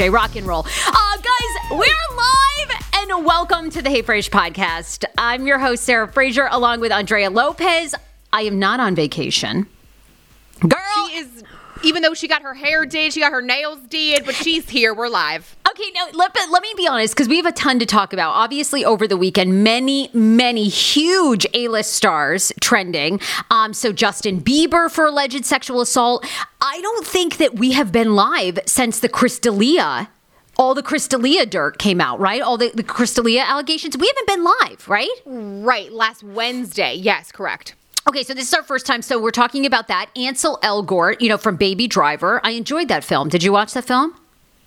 And rock and roll. Uh, guys, we're live and welcome to the Hey Fraser podcast. I'm your host, Sarah Fraser, along with Andrea Lopez. I am not on vacation. Girl, She is, even though she got her hair did, she got her nails did, but she's here. We're live. Okay, now let, but let me be honest because we have a ton to talk about. Obviously, over the weekend, many, many huge A list stars trending. Um, so, Justin Bieber for alleged sexual assault. I don't think that we have been live since the Chris D'Elia. All the Chris D'Elia dirt came out, right? All the, the Chris D'Elia allegations. We haven't been live, right? Right, last Wednesday. Yes, correct. Okay, so this is our first time. So we're talking about that. Ansel Elgort, you know, from Baby Driver. I enjoyed that film. Did you watch that film?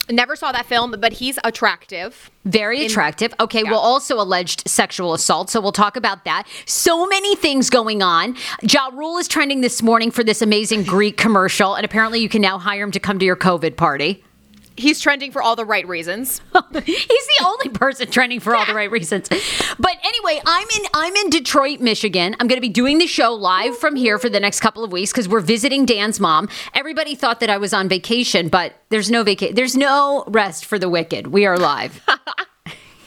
Never saw that film, but he's attractive. Very attractive. Okay, well, also alleged sexual assault. So we'll talk about that. So many things going on. Ja Rule is trending this morning for this amazing Greek commercial, and apparently you can now hire him to come to your COVID party. He's trending for all the right reasons. He's the only person trending for all the right reasons. But anyway, I'm in I'm in Detroit, Michigan. I'm going to be doing the show live from here for the next couple of weeks because we're visiting Dan's mom. Everybody thought that I was on vacation, but there's no vacation. There's no rest for the wicked. We are live.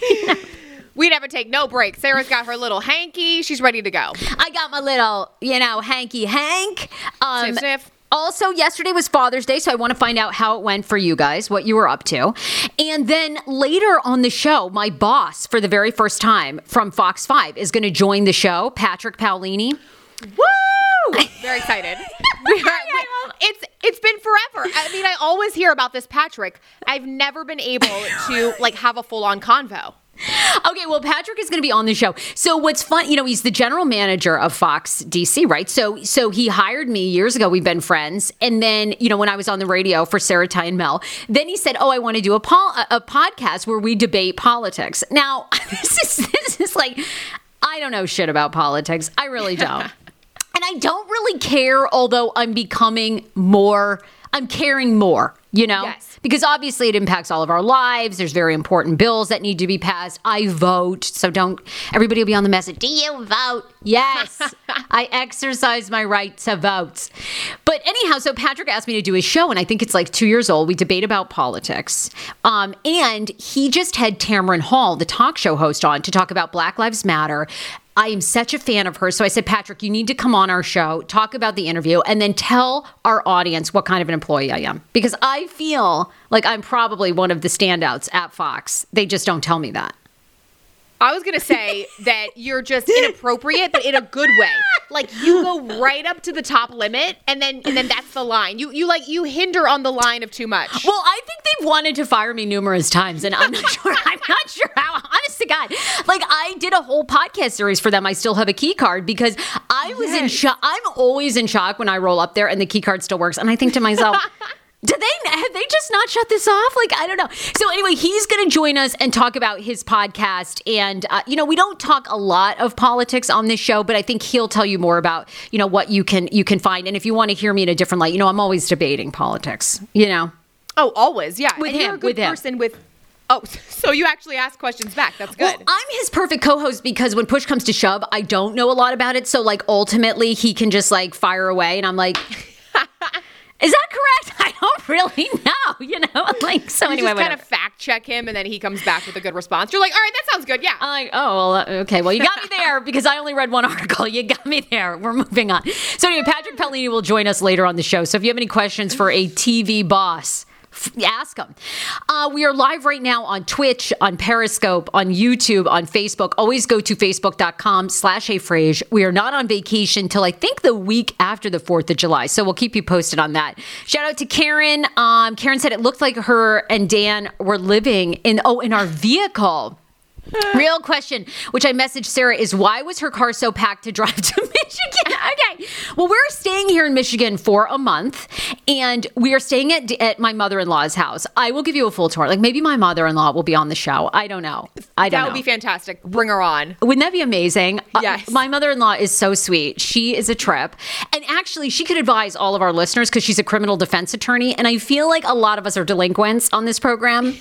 We never take no break. Sarah's got her little hanky. She's ready to go. I got my little, you know, hanky hank. Um, Sniff, sniff. Also, yesterday was Father's Day, so I want to find out how it went for you guys, what you were up to. And then later on the show, my boss, for the very first time from Fox 5, is going to join the show, Patrick Paolini. Woo! Very excited. We are- we- it's it's been forever. I mean, I always hear about this Patrick. I've never been able to like have a full on convo. Okay, well, Patrick is going to be on the show. So what's fun, you know, he's the general manager of Fox DC, right? So so he hired me years ago. We've been friends, and then you know when I was on the radio for Sarah Ty and Mel, then he said, "Oh, I want to do a pol- a, a podcast where we debate politics." Now this is this is like I don't know shit about politics. I really don't. And I don't really care, although I'm becoming more. I'm caring more, you know? Yes. Because obviously it impacts all of our lives. There's very important bills that need to be passed. I vote. So don't, everybody will be on the message. Do you vote? Yes. I exercise my right to vote. But anyhow, so Patrick asked me to do his show, and I think it's like two years old. We debate about politics. Um, and he just had Tamron Hall, the talk show host, on to talk about Black Lives Matter. I am such a fan of her. So I said, Patrick, you need to come on our show, talk about the interview, and then tell our audience what kind of an employee I am. Because I feel like I'm probably one of the standouts at Fox. They just don't tell me that. I was gonna say that you're just inappropriate, but in a good way. Like you go right up to the top limit, and then and then that's the line. You you like you hinder on the line of too much. Well, I think they've wanted to fire me numerous times, and I'm not sure. I'm not sure how. Honest to God, like I did a whole podcast series for them. I still have a key card because I was in shock. I'm always in shock when I roll up there and the key card still works, and I think to myself. Did they have they just not shut this off? Like I don't know. So anyway, he's going to join us and talk about his podcast. And uh, you know, we don't talk a lot of politics on this show, but I think he'll tell you more about you know what you can you can find. And if you want to hear me in a different light, you know, I'm always debating politics. You know, oh, always, yeah. With and you're him, a good with him. person with. Oh, so you actually ask questions back. That's good. Well, I'm his perfect co-host because when push comes to shove, I don't know a lot about it. So like ultimately, he can just like fire away, and I'm like. Is that correct? I don't really know, you know? Like, so you anyway, just kind whatever. of fact check him, and then he comes back with a good response. You're like, all right, that sounds good. Yeah. I'm like, oh, well, uh, okay. Well, you got me there because I only read one article. You got me there. We're moving on. So, anyway, Patrick Paolini will join us later on the show. So, if you have any questions for a TV boss, ask them. Uh, we are live right now on Twitch, on Periscope, on YouTube, on Facebook. Always go to facebook.com slash afrage. We are not on vacation till I think the week after the 4th of July. So we'll keep you posted on that. Shout out to Karen. Um, Karen said it looked like her and Dan were living in, oh, in our vehicle. Real question, which I messaged Sarah, is why was her car so packed to drive to Michigan? Okay. Well, we're staying here in Michigan for a month, and we are staying at, at my mother in law's house. I will give you a full tour. Like maybe my mother in law will be on the show. I don't know. I don't know. that would know. be fantastic. Bring her on. Wouldn't that be amazing? Uh, Yes. my mother in law is so sweet. She is a trip. And actually, she could advise all of our listeners because she's a criminal defense attorney. And I feel like a lot of us are delinquents on this program.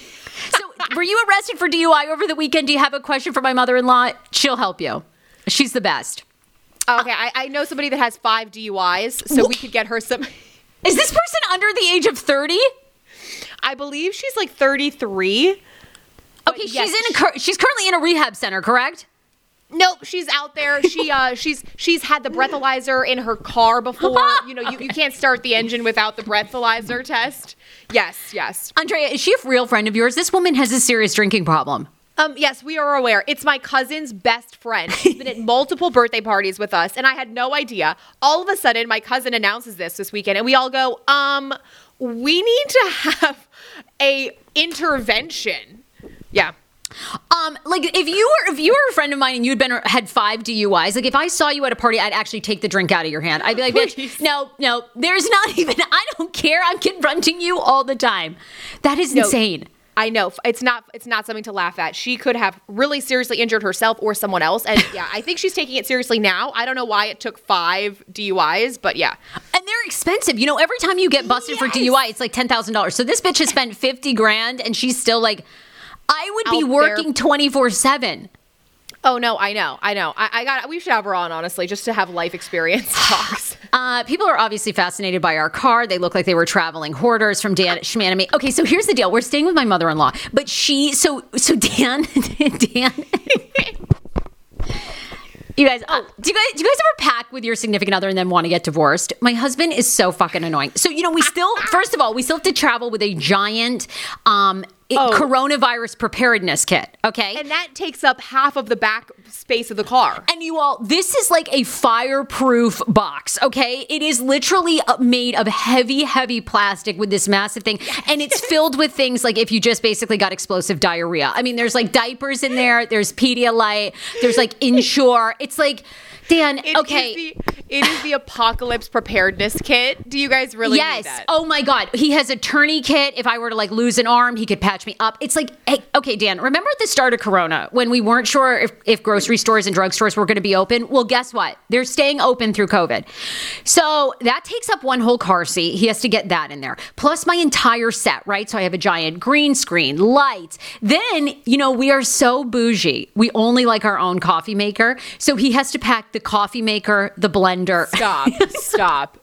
So, were you arrested for DUI over the weekend? Do you have a question for my mother in law? She'll help you. She's the best. Okay, I, I know somebody that has five DUIs, so we could get her some. Is this person under the age of 30? I believe she's like 33. Okay, yes, she's in a she's currently in a rehab center, correct? Nope, she's out there. She uh she's she's had the breathalyzer in her car before. You know, you, you can't start the engine without the breathalyzer test. Yes, yes. Andrea, is she a real friend of yours? This woman has a serious drinking problem. Um, yes, we are aware. It's my cousin's best friend. She's been at multiple birthday parties with us, and I had no idea. All of a sudden, my cousin announces this this weekend, and we all go, um, we need to have a intervention. Yeah. Um, like if you were if you were a friend of mine and you'd been had five DUIs, like if I saw you at a party, I'd actually take the drink out of your hand. I'd be like, Please. bitch, no, no, there's not even. I don't care. I'm confronting you all the time. That is No. insane. I know it's not it's not something to laugh at. She could have really seriously injured herself or someone else, and yeah, I think she's taking it seriously now. I don't know why it took five DUIs, but yeah, And they're expensive. You know, every time you get busted for DUI, it's like ten thousand dollars. So this bitch has spent fifty grand, and she's still like, I would be working twenty four seven. Oh no, I know, I know. I, I got. We should have her on honestly, just to have life experience talks. Uh, people are obviously fascinated by our car. They look like they were traveling hoarders from Dan Schman and me. Okay, so here's the deal: we're staying with my mother-in-law, but she, so so Dan, Dan. You guys, uh, do you guys do you guys ever pack with your significant other and then want to get divorced? My husband is so fucking annoying. So you know, we still, first of all, we still have to travel with a giant um, it- Oh. coronavirus preparedness kit. Okay, and that takes up half of the back space of the car. and you all, this is like a fireproof box, okay? It is literally uh, made of heavy, heavy plastic with this massive thing. And it's filled with things like if you just basically got explosive diarrhea. I mean, there's like diapers in there, there's Pedialyte, there's like Ensure. It's like, Dan, It is okay. the, it is the apocalypse preparedness kit. Do you guys really Yes. need that? Oh my God. He has a tourniquet. Kit. If I were to like lose an arm, he could patch me up. It's like, hey, okay, Dan, remember at the start of Corona when we weren't sure if, if grocery stores and drugstores were going to be open? Well, guess what? They're staying open through COVID. So that takes up one whole car seat. He has to get that in there, plus my entire set, right? So I have a giant green screen, lights. Then, you know, we are so bougie. We only like our own coffee maker. So he has to pack the coffee maker, the blender. Stop. Stop.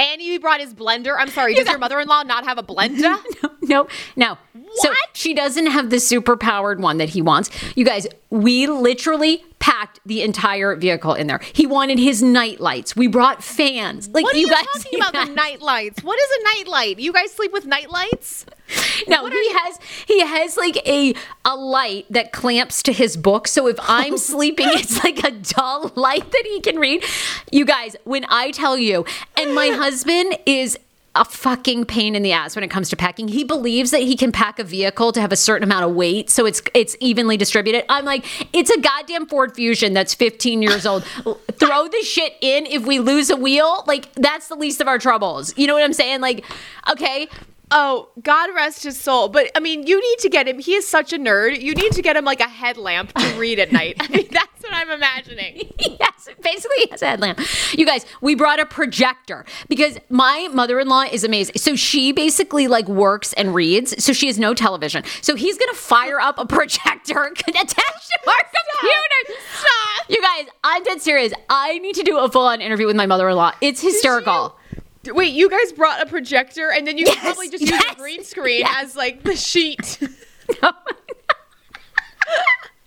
And he brought his blender. I'm sorry. Does your mother-in-law not have a blender? no, no, no. So she doesn't have the super powered one that he wants. You guys, we literally packed the entire vehicle in there. He wanted his night lights. We brought fans. Like What are you, you, guys talking about? The night lights. What is a night light? You guys sleep with night lights? No, he has he has like a a light that clamps to his book. So if I'm oh. sleeping, it's like a dull light that he can read. You guys, when I tell you, and my husband is a fucking pain in the ass when it comes to packing. He believes that he can pack a vehicle to have a certain amount of weight so it's it's evenly distributed. I'm like, it's a goddamn Ford Fusion that's 15 years old. Throw the shit in if we lose a wheel. Like that's the least of our troubles. You know what I'm saying? Like, okay, Oh, God rest his soul. But I mean, you need to get him. He is such a nerd. You need to get him like a headlamp to read at night. I mean, that's what I'm imagining. yes, basically he has a headlamp. You guys, we brought a projector because my mother-in-law is amazing. So she basically like works and reads. So she has no television. So he's gonna fire up a projector attached to our computer. Stop. You guys, I'm dead serious. I need to do a full-on interview with my mother-in-law. It's hysterical. Wait, you guys brought a projector and then you Yes, probably just use yes, a green screen yes. as like the sheet. you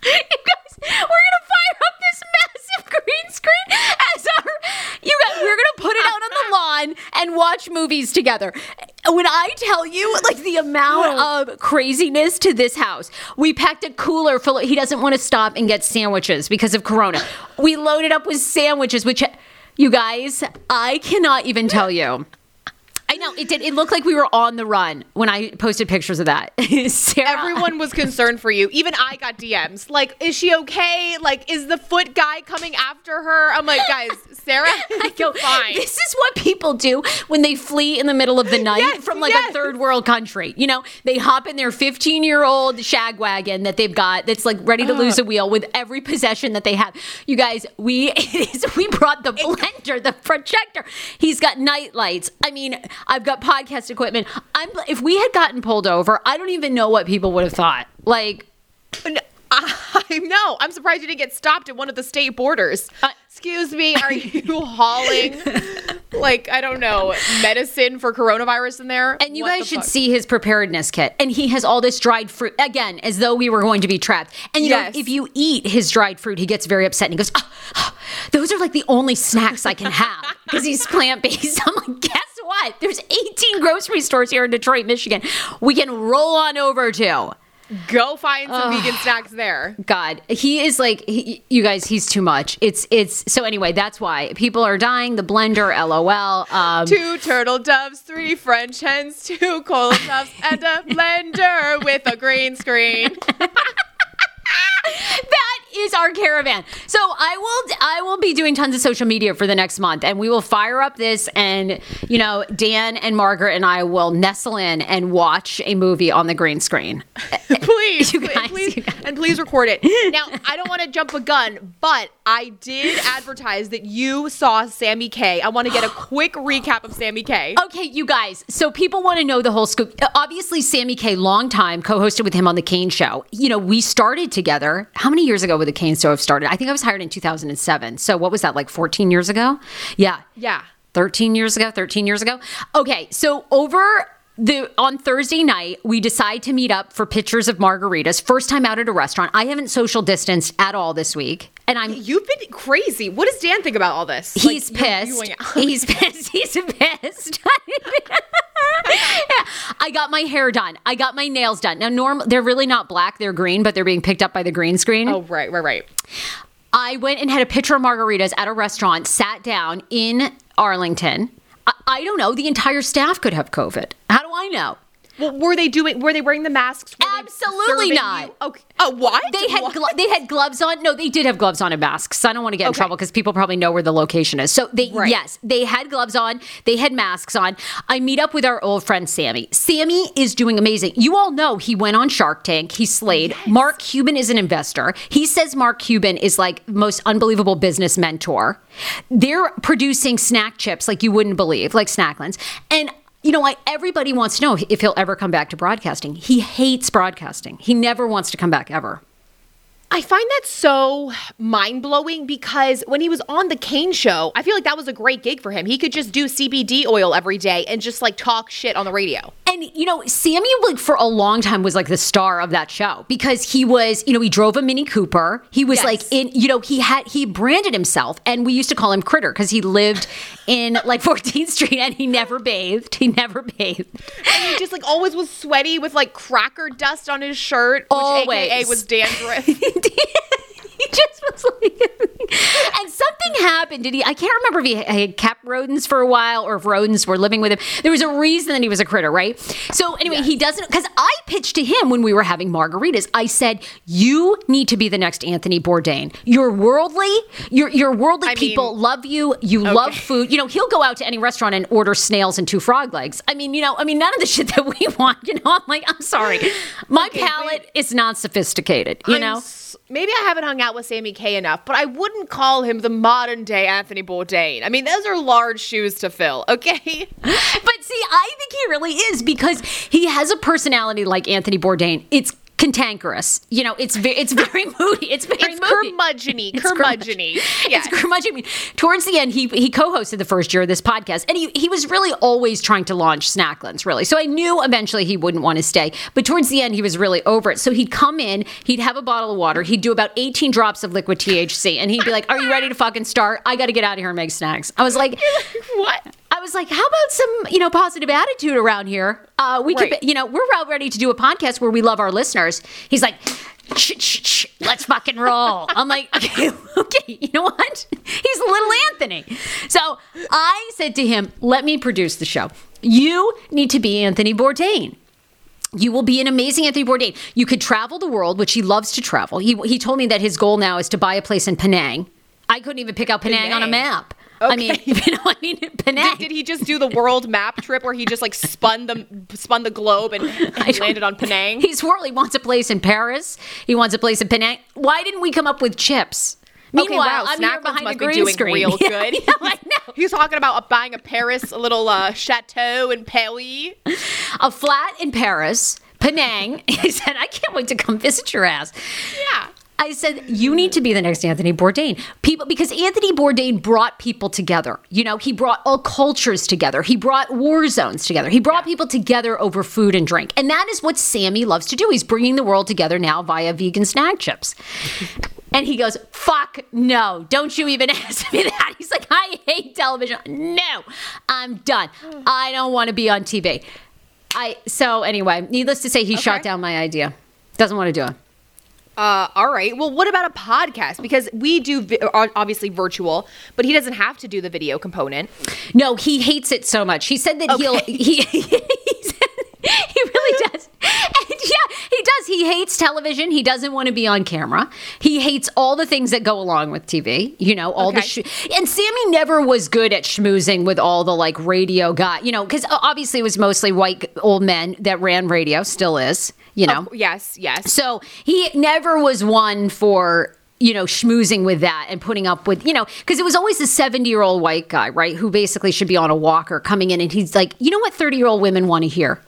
guys, we're gonna fire up this massive green screen as our. You guys, we're gonna put it out on the lawn and watch movies together. When I tell you, like the amount of craziness to this house, we packed a cooler full. Of, he doesn't want to stop and get sandwiches because of Corona. We loaded up with sandwiches, which. You guys, I cannot even tell you. Know it did. It looked like we were on the run when I posted pictures of that. Sarah, Everyone was concerned for you. Even I got DMs. Like, is she okay? Like, is the foot guy coming after her? I'm like, guys, Sarah, I go, fine. This is what people do when they flee in the middle of the night Yes, from like yes. a third world country. You know, they hop in their 15 year old shag wagon that they've got that's like ready to lose a wheel with every possession that they have. You guys, we we brought the blender, the projector. He's got night lights. I mean, I've got podcast equipment. I'm if we had gotten pulled over, I don't even know what people would have thought. Like I know. I'm surprised you didn't get stopped at one of the state borders. Uh, Excuse me, are you hauling like I don't know medicine for coronavirus in there? And you What guys the should fuck? see his preparedness kit. And he has all this dried fruit again, as though we were going to be trapped. And you Yes. know, if you eat his dried fruit, he gets very upset and he goes, "Ah, ah, "Those are like the only snacks I can have because he's plant based." I'm like, guess what? There's 18 grocery stores here in Detroit, Michigan. We can roll on over to. go find some vegan snacks there. God, he is like he, you guys. He's too much. It's it's so anyway. That's why people are dying. The blender, lol. Um, Two turtle doves, three French hens, two cola puffs, and a blender with a green screen. that is our caravan. So I will I will be doing tons of social media for the next month and we will fire up this and you know Dan and Margaret and I will nestle in and watch a movie on the green screen. please, You guys, please, you guys. and please record it. Now, I don't want to jump a gun, but I did advertise that you saw Samy K. I want to get a quick recap of Samy K. Okay, you guys. So people want to know the whole scoop. Obviously, Samy K, long time, co-hosted with him on the Kane Show. You know, we started together. How many years ago would the Kane Show have started? I think I was hired in 2007. So what was that like 14 years ago? Yeah. Yeah. 13 years ago 13 years ago okay so over the on thursday night we decide to meet up for pictures of margaritas first time out at a restaurant i haven't social distanced at all this week and i'm You've been crazy. What does Dan think about all this? he's Like, you- you pissed he's pissed he's pissed I got my hair done. I got my nails done. Now, norm, they're really not black; they're green, but they're being picked up by the green screen. oh, right, right, right. I went and had a pitcher of margaritas at a restaurant, sat down in Arlington. I, I don't know. The entire staff could have COVID. How do I know? Well, were they doing? Were they wearing the masks? Were Absolutely not. you- Okay. Oh, what? They had What? glo- they had gloves on. No, they did have gloves on and masks. I don't want to get in trouble because people probably know where the location is. So they Right. yes, they had gloves on. They had masks on. I meet up with our old friend Samy. Samy is doing amazing. You all know he went on Shark Tank. He slayed. Mark Cuban is an investor. He says Mark Cuban is like most unbelievable business mentor. They're producing snack chips like you wouldn't believe, like Snacklins. And you know, I, everybody wants to know if he'll ever come back to broadcasting. He hates broadcasting. He never wants to come back ever. I find that so mind blowing because when he was on the Kane show, I feel like that was a great gig for him. He could just do CBD oil every day and just like talk shit on the radio. And you know, Samy like for a long time was like the star of that show because he was, you know, he drove a Mini Cooper. He was Yes. like in, you know, he had he branded himself, and we used to call him Critter because he lived in like 14th Street and he never bathed. He never bathed. And he just like always was sweaty with like cracker dust on his shirt, which AKA Always. was dandruff. idea. he just was like, and something happened. Did he? I can't remember if he had kept rodents for a while or if rodents were living with him. There was a reason that he was a critter, right? So anyway, he doesn't. Because I pitched to him when we were having margaritas. I said, "You need to be the next Anthony Bourdain. You're worldly. Your your worldly I mean- people love you. You love food. You know, he'll go out to any restaurant and order snails and two frog legs. I mean, you know, I mean, none of the shit that we want. You know, I'm like, I'm sorry, my Okay, palate is not sophisticated. You I'm know." Maybe I haven't hung out with Samy K enough, but I wouldn't call him the modern day Anthony Bourdain. I mean, those are large shoes to fill, okay? But see, I think he really is because he has a personality like Anthony Bourdain. It's cantankerous. You know, it's very, it's very moody. It's very It's moody. curmudgeon-y, It's curmudgeon-y. Yes. It's curmudgeon. Towards the end, he he co-hosted the first year of this podcast, and he he was really always trying to launch Snacklins, really. So I knew eventually he wouldn't want to stay, but towards the end, he was really over it. So he'd come in, he'd have a bottle of water, he'd do about 18 drops of liquid THC, and he'd be like, "Are you ready to fucking start? I got to get out of here and make snacks." I was like, what? I was like, how about some, you know, positive attitude around here? Uh, we Right. could, you know, we're about ready to do a podcast where we love our listeners. He's like, shh, shh, shh, let's fucking roll. I'm like, okay, okay, you know what? He's little Anthony. So I said to him, let me produce the show. You need to be Anthony Bourdain. You will be an amazing Anthony Bourdain. You could travel the world, which he loves to travel. He, he told me that his goal now is to buy a place in Penang. I couldn't even pick out Penang, on a Penang. Map. I mean, you know, I mean, Penang. Did, did he just do the world map trip where he just like spun the spun the globe and, and landed on Penang? He's swirl. He wants a place in Paris. He wants a place in Penang. Why didn't we come up with chips? Okay, Meanwhile, wow, I'm here Snacklins behind must a be green doing screen. real Yeah, good. yeah, know. He's talking about buying a Paris, a little uh, chateau in Paris. A flat in Paris, Penang. He said, "I can't wait to come visit your ass." Yeah. I said, you need to be the next Anthony Bourdain. People, because Anthony Bourdain brought people together. You know, he brought all cultures together. He brought war zones together. He brought people together over food and drink. And that is what Samy loves to do. He's bringing the world together now via vegan snack chips. And he goes, fuck no, don't you even ask me that. He's like, I hate television. No, I'm done. I don't want to be on TV. I so anyway, needless to say, he shot down my idea. Doesn't want to do it. Uh, all right. Well, what about a podcast? Because we do vi- obviously virtual, but he doesn't have to do the video component. No, he hates it so much. He said that he'll he he, said- he really does. And yeah, he does. He hates television. He doesn't want to be on camera. He hates all the things that go along with TV. You know, all the sh- and Samy never was good at schmoozing with all the like radio guy. You know, because obviously it was mostly white old men that ran radio. Still is. You know. Of- yes, yes. So he never was one for you know schmoozing with that and putting up with you know because it was always the 70 year old white guy right who basically should be on a walker coming in and he's like you know what 30 year old women want to hear?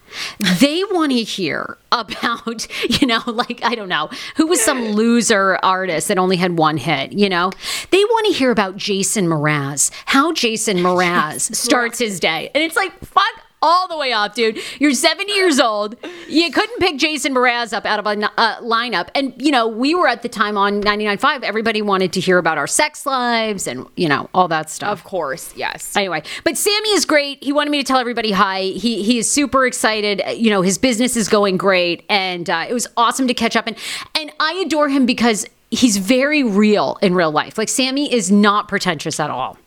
They want to hear about you know like i don't know who was some loser artist that only had one hit you know? They want to hear about jason mraz how jason mraz starts his day. And it's like fuck all the way up, dude. You're 70 years old. You couldn't pick Jason Mraz up out of a uh, lineup. And, you know, we were at the time on 99.5. Everybody wanted to hear about our sex lives and, you know, all that stuff. Of course, yes. Anyway, but Samy is great. He wanted me to tell everybody hi. He he is super excited. You know, his business is going great, and uh, it was awesome to catch up. And and I adore him because he's very real in real life. Like Samy is not pretentious at all.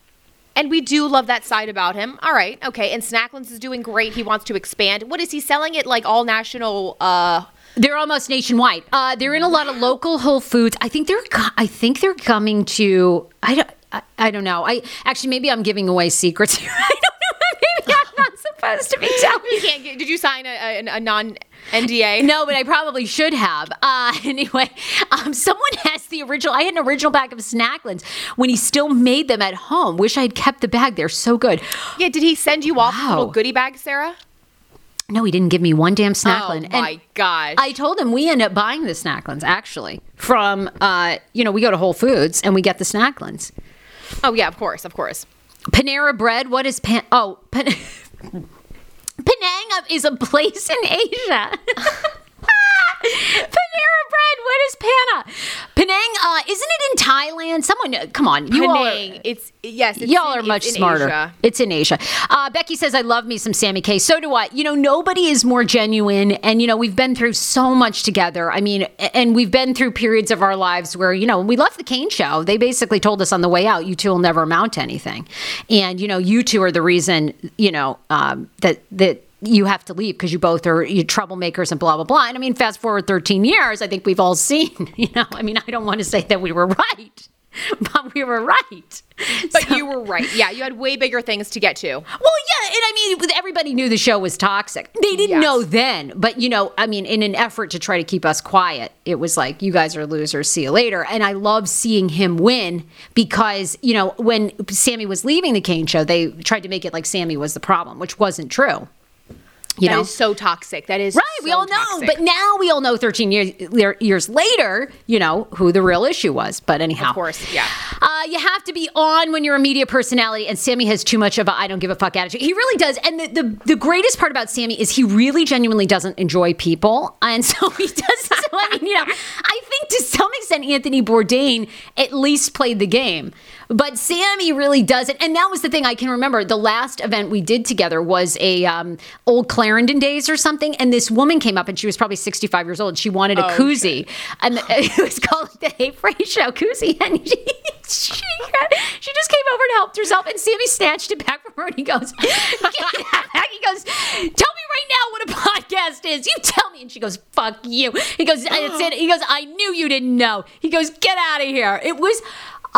And we do love that side about him. All right, okay. And Snacklins is doing great. He wants to expand. What is he selling it like all national? uh They're almost nationwide. Uh, they're in a lot of local Whole Foods. I think they're. I think they're coming to. I don't. I, I don't know. I actually maybe I'm giving away secrets here. I don't know. Maybe supposed to be telling. You can't get, did you sign a, a, a non NDA? No, but I probably should have. Uh, anyway, um, someone has the original. I had an original bag of Snacklins when he still made them at home. Wish I had kept the bag. They're so good. Yeah, did he send you off Wow. a little goodie bag, Sarah? No, he didn't give me one damn Snacklin. Oh my gosh. I told him we end up buying the Snacklins actually from, uh, you know, we go to Whole Foods and we get the Snacklins. oh yeah, of course, of course. Panera Bread. What is Pan? Oh, Pan- Penang is a place in Asia. Panera Bread. What is Pana? Penang. Uh, isn't it in Thailand? Someone, uh, come on, you all are- Penang. It's yes. It's Y'all in- are much smarter. Asia. It's in Asia. Uh, Becky says, I love me some Samy K. So do I. You know, nobody is more genuine. And, you know, we've been through so much together. I mean, and we've been through periods of our lives where, you know, we left the Kane show. They basically told us on the way out, you two will never amount to anything. And, you know, you two are the reason, you know, um, that, that, you have to leave because you both are you troublemakers and blah blah blah. And I mean, fast forward 13 years, I think we've all seen. You know, I mean, I don't want to say that we were right, but we were right. But you were right. Yeah, you had way bigger things to get to. Well, yeah, and I mean, everybody knew the show was toxic. They didn't Yes. know then, but you know, I mean, in an effort to try to keep us quiet, it was like, you guys are losers. See you later. And I love seeing him win because you know when Samy was leaving the Kane show, they tried to make it like Samy was the problem, which wasn't true. You That know, is so toxic. That is Right, we all know. toxic. But now we all know 13 years years later, you know, who the real issue was. But anyhow. Of course, yeah. Uh, you have to be on when you're a media personality, and Samy has too much of a I don't give a fuck attitude. He really does. And the, the, the greatest part about Samy is he really genuinely doesn't enjoy people. And so he does. so, I mean, you know, I think to some extent Anthony Bourdain at least played the game. But Samy really doesn't. And that was the thing I can remember. The last event we did together was a um, old Clarendon days or something. And this woman came up and she was probably 65 years old. She wanted a koozie. And it was called the Hey Frey Show koozie. And she, she, she just came over and helped herself. And Samy snatched it back from her and he goes, "Give me back." he goes, Tell me right now what a podcast is. You tell me. And she goes, Fuck you. He goes, That's it. He goes, I knew you didn't know. He goes, Get out of here. It was.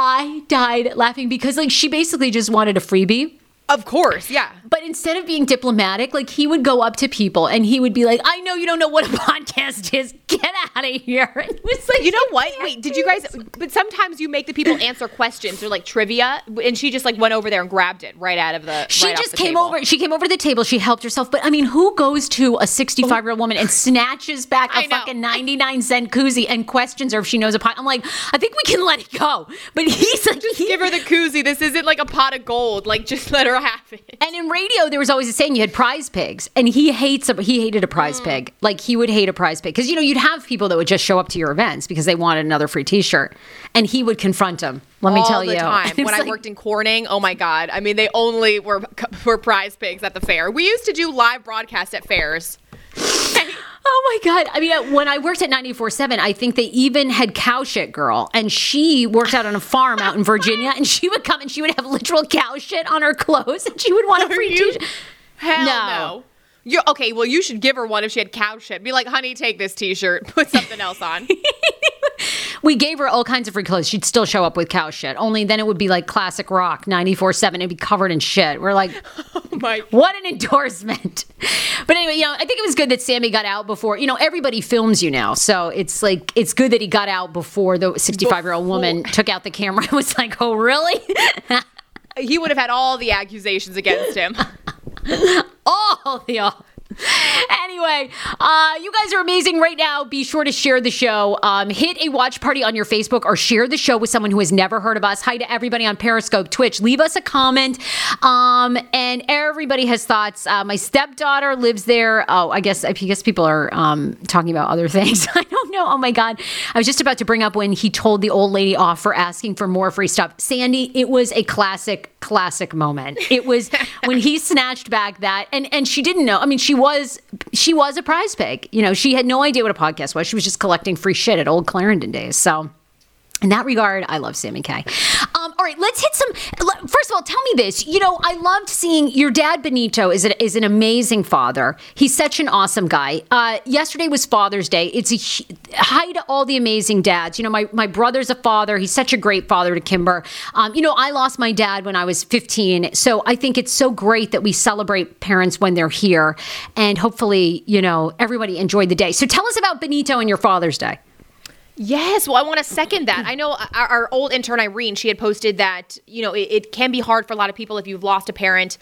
I died laughing because like she basically just wanted a freebie. Of course, yeah. But instead of being diplomatic, like he would go up to people and he would be like, I know you don't know what a podcast is. Get out of here. And it was like, You know what? Wait, did you guys? But sometimes you make the people answer questions or like trivia, and she just like went over there and grabbed it right out of the. She right just the came table. over. She came over to the table. She helped herself. But I mean, who goes to a 65 year old woman and snatches back a fucking 99 cent koozie and questions her if she knows a pot? I'm like, I think we can let it go. But he's like, he, Give her the koozie. This isn't like a pot of gold. Like, just let her have it. And in radio, there was always a saying you had prize pigs, and he hates a, he hated a Mm. prize pig. Like he would hate a prize pig because you know you'd have people that would just show up to your events because they wanted another free T-shirt, and he would confront them. Let me all tell the you, time. When I worked in Corning, oh my god! I mean, they only were were prize pigs at the fair. We used to do live broadcasts at fairs. Oh my God. I mean, when I worked at 94.7, I think they even had Cow Shit Girl, and she worked out on a farm out in Virginia, and she would come and she would have literal cow shit on her clothes, and she would want a free you- t-shirt. Hell No. no. You okay? Well, you should give her one if she had cow shit. Be like, honey, take this T-shirt. Put something else on. We gave her all kinds of free clothes. She'd still show up with cow shit, only then it would be like classic rock 94-7. It'd be covered in shit. We're like, oh my. What an endorsement. But anyway, you know, I think it was good that Samy got out before, you know, everybody films you now. So it's like, it's good that he got out before the 65 year old woman took out the camera and was like, oh, really? He would have had all the accusations against him. all the all. Anyway, uh, you guys are amazing right now. Be sure to share the show. Um, hit a watch party on your Facebook or share the show with someone who has never heard of us. Hi to everybody on Periscope, Twitch. Leave us a comment. Um, and everybody has thoughts. Uh, my stepdaughter lives there. Oh, I guess I guess people are um, talking about other things. I don't know. Oh my God, I was just about to bring up when he told the old lady off for asking for more free stuff. Sandy, it was a classic, classic moment. It was when he snatched back that, and and she didn't know. I mean, she was she was a prize pig. You know, she had no idea what a podcast was. She was just collecting free shit at old Clarendon days. So. In that regard, I love Samy K. Um, all right, let's hit some. Tell me this. You know, I loved seeing your dad, Benito, is, a, is an amazing father. He's such an awesome guy. Uh, yesterday was Father's Day. It's a hi to all the amazing dads. You know, my, my brother's a father. He's such a great father to Kimber. Um, you know, I lost my dad when I was 15. So I think it's so great that we celebrate parents when they're here. And hopefully, you know, everybody enjoyed the day. So tell us about Benito and your Father's Day. Yes, well, I want to second that. I know our, our, old intern Irene, she had posted that, you know, it, it, can be hard for a lot of people if you've lost a parent,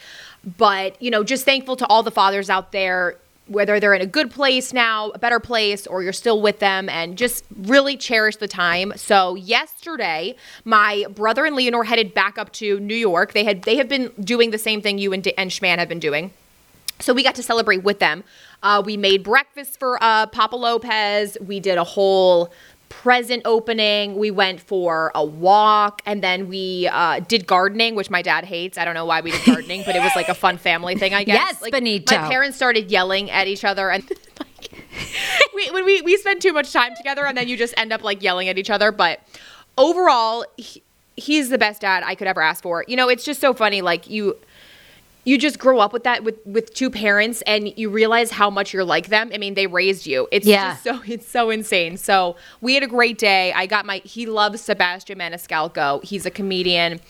but, you know, just thankful to all the fathers out there, whether they're in a good place now, a better place, or you're still with them, and just really cherish the time. So yesterday, my brother and Leonor headed back up to New York. They had they have been doing the same thing you and, and Schman have been doing. So we got to celebrate with them. Uh, we made breakfast for uh, Papa Lopez. We did a whole present opening. We went for a walk and then we uh, did gardening, which my dad hates. I don't know why we did gardening, but it was like a fun family thing, I guess. Yes, like, Benito. My parents started yelling at each other and like, we, when we, we spend too much time together and then you just end up like yelling at each other. But overall, he, he's the best dad I could ever ask for. You know, it's just so funny. Like you, you just grow up with that with with two parents and you realize how much you're like them. I mean, they raised you. It's yeah. just so it's so insane. So we had a great day. I got my he loves Sebastian Maniscalco. He's a comedian.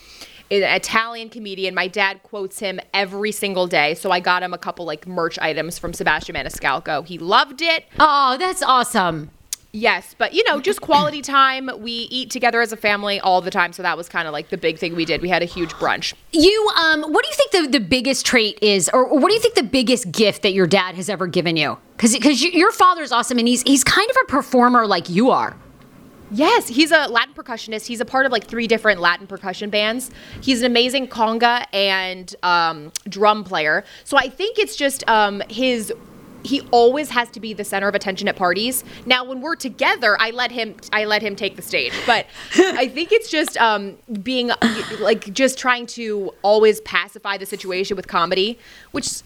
An Italian comedian. My dad quotes him every single day. So I got him a couple like merch items from Sebastian Maniscalco. He loved it. Oh, that's awesome. Yes, but you know, just quality time. We eat together as a family all the time, so that was kind of like the big thing we did. We had a huge brunch. You, um, what do you think the, the biggest trait is, or what do you think the biggest gift that your dad has ever given you? Because because your father's awesome, and he's he's kind of a performer like you are. Yes, he's a Latin percussionist. He's a part of like three different Latin percussion bands. He's an amazing conga and um, drum player. So I think it's just um, his he always has to be the center of attention at parties. Now, when we're together, I let him I let him take the stage, but I think it's just um, being like just trying to always pacify the situation with comedy, which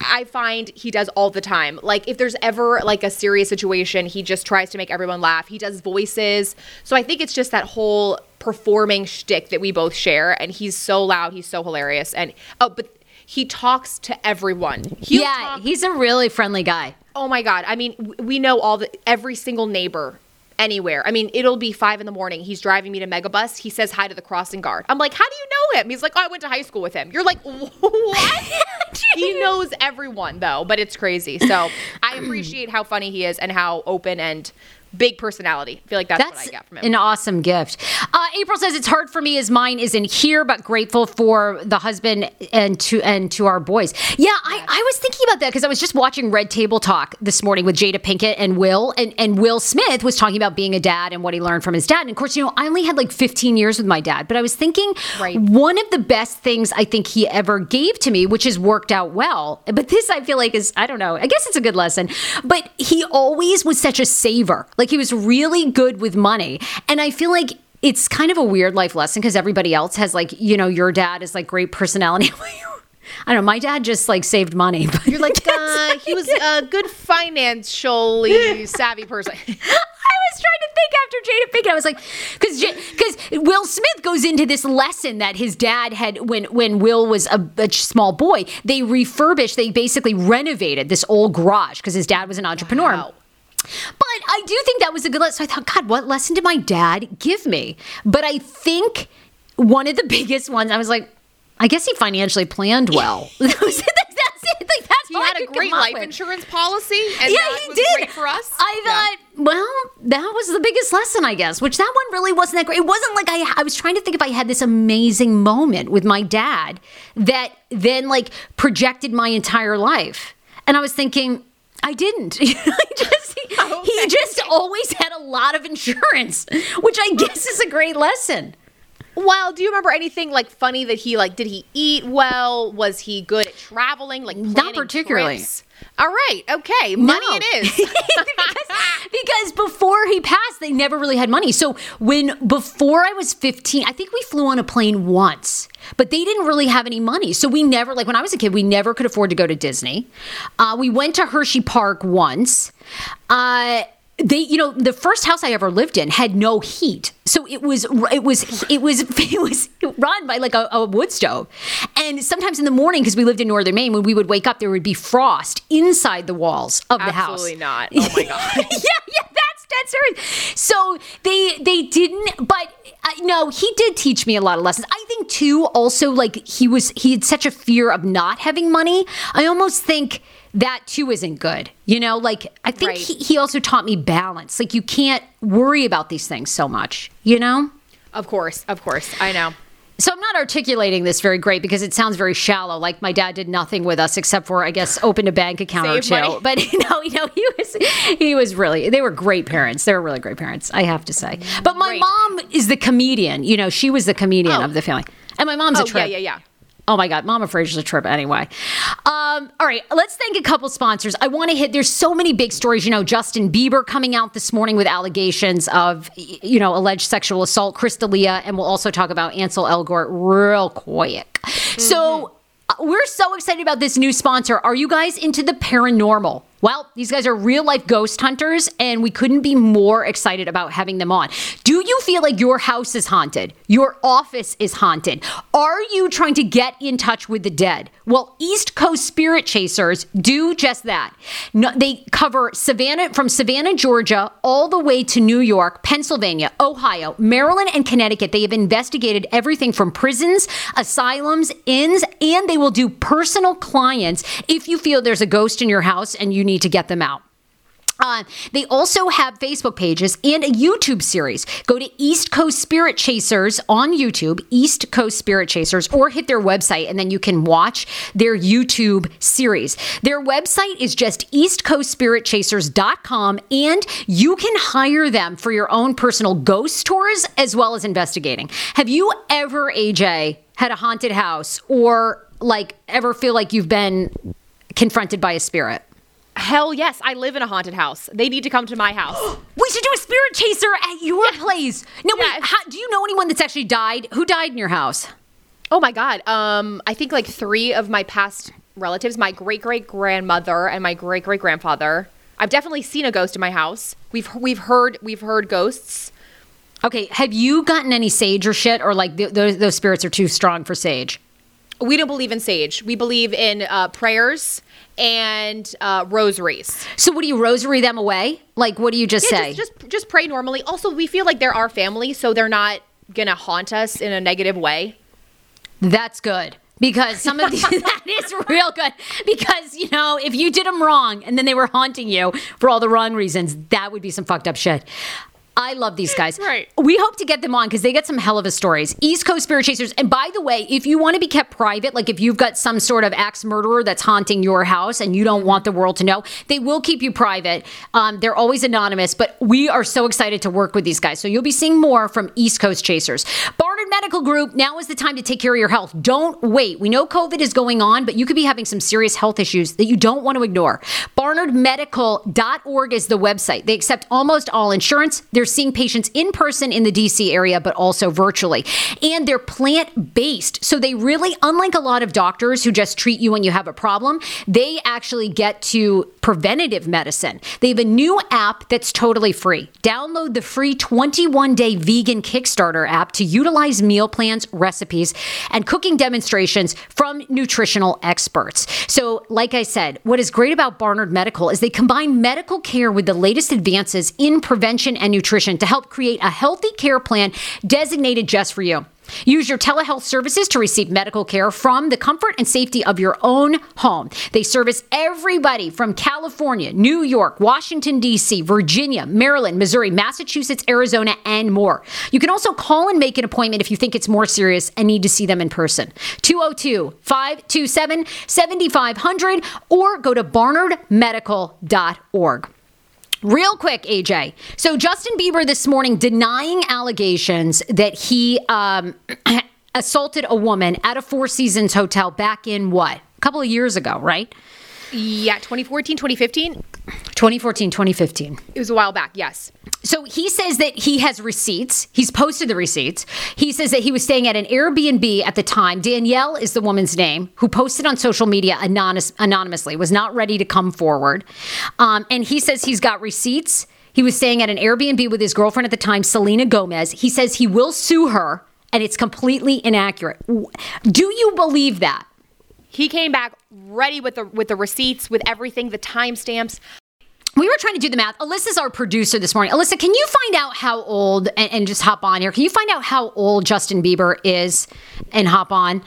I find he does all the time. Like if there's ever like a serious situation, he just tries to make everyone laugh. He does voices, so I think it's just that whole performing shtick that we both share. And he's so loud, he's so hilarious, and oh, but he talks to everyone. He'll yeah, talk- he's a really friendly guy. Oh my god! I mean, we know all the every single neighbor anywhere. I mean, it'll be five in the morning. He's driving me to Megabus. He says hi to the crossing guard. I'm like, how do you know him? He's like, oh, I went to high school with him. You're like, what? he knows everyone though, but it's crazy. So I appreciate how funny he is and how open and big personality. I feel like that's, that's what I got from him. An awesome gift. Uh, April says it's hard for me as mine isn't here, but grateful for the husband and to and to our boys. Yeah, I, I was thinking about that because I was just watching Red Table Talk this morning with Jada Pinkett and Will, and, and Will Smith was talking about being a dad and what he learned from his dad. And of course, you know, I only had like 15 years with my dad, but I was thinking right. one of the best things I think he ever gave to me, which has worked out well. But this I feel like is I don't know. I guess it's a good lesson. But he always was such a saver. Like he was really good with money. And I feel like it's kind of a weird life lesson because everybody else has like, you know, your dad is like great personality. I don't know. My dad just like saved money. But You're like, uh, he was a good financially savvy person. I was trying to think after Jada Pinkett. I was like, because because Will Smith goes into this lesson that his dad had when when Will was a, a small boy. They refurbished, they basically renovated this old garage because his dad was an entrepreneur. Wow. But I do think that was a good lesson. So I thought, God, what lesson did my dad give me? But I think one of the biggest ones, I was like, I guess he financially planned well. that's it. Like, that's he had a great life with. insurance policy. And yeah, he did. for us. I yeah. thought, well, that was the biggest lesson, I guess. Which that one really wasn't that great. It wasn't like I. I was trying to think if I had this amazing moment with my dad that then like projected my entire life, and I was thinking, I didn't. I just, he, just always had a lot of insurance, which I guess is a great lesson. Well, do you remember anything like funny that he like? Did he eat well? Was he good at traveling? Like not particularly. Trips? All right, okay, money no. it is. because, because before he passed, they never really had money. So when before I was fifteen, I think we flew on a plane once, but they didn't really have any money. So we never like when I was a kid, we never could afford to go to Disney. Uh, we went to Hershey Park once. Uh, they, you know, the first house I ever lived in had no heat. So it was it was it was it was run by like a, a wood stove, and sometimes in the morning because we lived in northern Maine, when we would wake up, there would be frost inside the walls of the house. Absolutely not. Oh my god. yeah, yeah, that's that's serious. So they they didn't, but uh, no, he did teach me a lot of lessons. I think too. Also, like he was he had such a fear of not having money. I almost think that too isn't good. You know, like I think Right. he, he also taught me balance. Like you can't worry about these things so much. You know. Of course, of course. I know. So I'm not articulating this very great because it sounds very shallow. Like my dad did nothing with us except for, I guess, opened a bank account or two. money. But you know, you know, he was he was really they were great parents. They were really great parents, I have to say. But my Great. mom is the comedian. You know, she was the comedian Oh. of the family, and my mom's Oh a yeah, yeah, yeah. Oh my God, Mama Fraser's a trip anyway. Um, all right, let's thank a couple sponsors. I want to hit, there's so many big stories. You know, Justin Bieber coming out this morning with allegations of, you know, alleged sexual assault, Chris D'Elia, and we'll also talk about Ansel Elgort real quick. So uh, we're so excited about this new sponsor. Are you guys into the paranormal? Well, these guys are real life ghost hunters, and we couldn't be more excited about having them on. Do you feel like your house is haunted? Your office is haunted? Are you trying to get in touch with the dead? Well, East Coast Spirit Chasers do just that. No, they cover Savannah from Savannah, Georgia, all the way to New York, Pennsylvania, Ohio, Maryland, and Connecticut. They have investigated everything from prisons, asylums, inns, and they will do personal clients if you feel there's a ghost in your house and you to get them out. Uh, they also have Facebook pages and a YouTube series. Go to East Coast Spirit Chasers on YouTube, East Coast Spirit Chasers, or hit their website and then you can watch their YouTube series. Their website is just eastcoastspiritchasers.com and you can hire them for your own personal ghost tours as well as investigating. Have you ever, AJ, had a haunted house or like ever feel like you've been confronted by a spirit? Hell yes, I live in a haunted house. They need to come to my house. We should do a spirit chaser at your place. No, Yeah, wait. How, do you know anyone that's actually died? Who died in your house? Oh my god. Um, I think like three of my past relatives, my great great grandmother and my great great grandfather. I've definitely seen a ghost in my house. We've we've heard we've heard ghosts. Okay, have you gotten any sage or shit, or like th- those those spirits are too strong for sage? We don't believe in sage. We believe in uh, prayers and uh, rosaries. So, what do you rosary them away? Like, what do you just Yeah, say? just, just just pray normally. Also, we feel like they're our family, so they're not gonna haunt us in a negative way. That's good. Because some of these, that is real good. Because, you know, if you did them wrong and then they were haunting you for all the wrong reasons, that would be some fucked up shit. I love these guys. Right. We hope to get them on because they get some hell of a stories. East Coast Spirit Chasers. And by the way, if you want to be kept private, like if you've got some sort of axe murderer that's haunting your house and you don't want the world to know, they will keep you private. Um, they're always anonymous, but we are so excited to work with these guys. So you'll be seeing more from East Coast Chasers. Medical Group, now is the time to take care of your health. Don't wait. We know COVID is going on, but you could be having some serious health issues that you don't want to ignore. BarnardMedical.org is the website. They accept almost all insurance. They're seeing patients in person in the DC area, but also virtually. And they're plant based. So they really, unlike a lot of doctors who just treat you when you have a problem, they actually get to preventative medicine. They have a new app that's totally free. Download the free 21 day vegan Kickstarter app to utilize meal plans, recipes, and cooking demonstrations from nutritional experts. So, like I said, what is great about Barnard Medical is they combine medical care with the latest advances in prevention and nutrition to help create a healthy care plan designated just for you. Use your telehealth services to receive medical care from the comfort and safety of your own home. They service everybody from California, New York, Washington, D.C., Virginia, Maryland, Missouri, Massachusetts, Arizona, and more. You can also call and make an appointment if you think it's more serious and need to see them in person. 202 527 7500 or go to barnardmedical.org. Real quick, AJ. So Justin Bieber this morning denying allegations that he um, assaulted a woman at a Four Seasons hotel back in what? A couple of years ago, right? Yeah, 2014, 2015. 2014, 2015. It was a while back. Yes. So he says that he has receipts. He's posted the receipts. He says that he was staying at an Airbnb at the time. Danielle is the woman's name who posted on social media anonymous, anonymously, was not ready to come forward. Um, and he says he's got receipts. He was staying at an Airbnb with his girlfriend at the time, Selena Gomez. He says he will sue her and it's completely inaccurate. Do you believe that? He came back ready with the with the receipts, with everything, the timestamps. We were trying to do the math. Alyssa's our producer this morning. Alyssa, can you find out how old and, and just hop on here? Can you find out how old Justin Bieber is and hop on?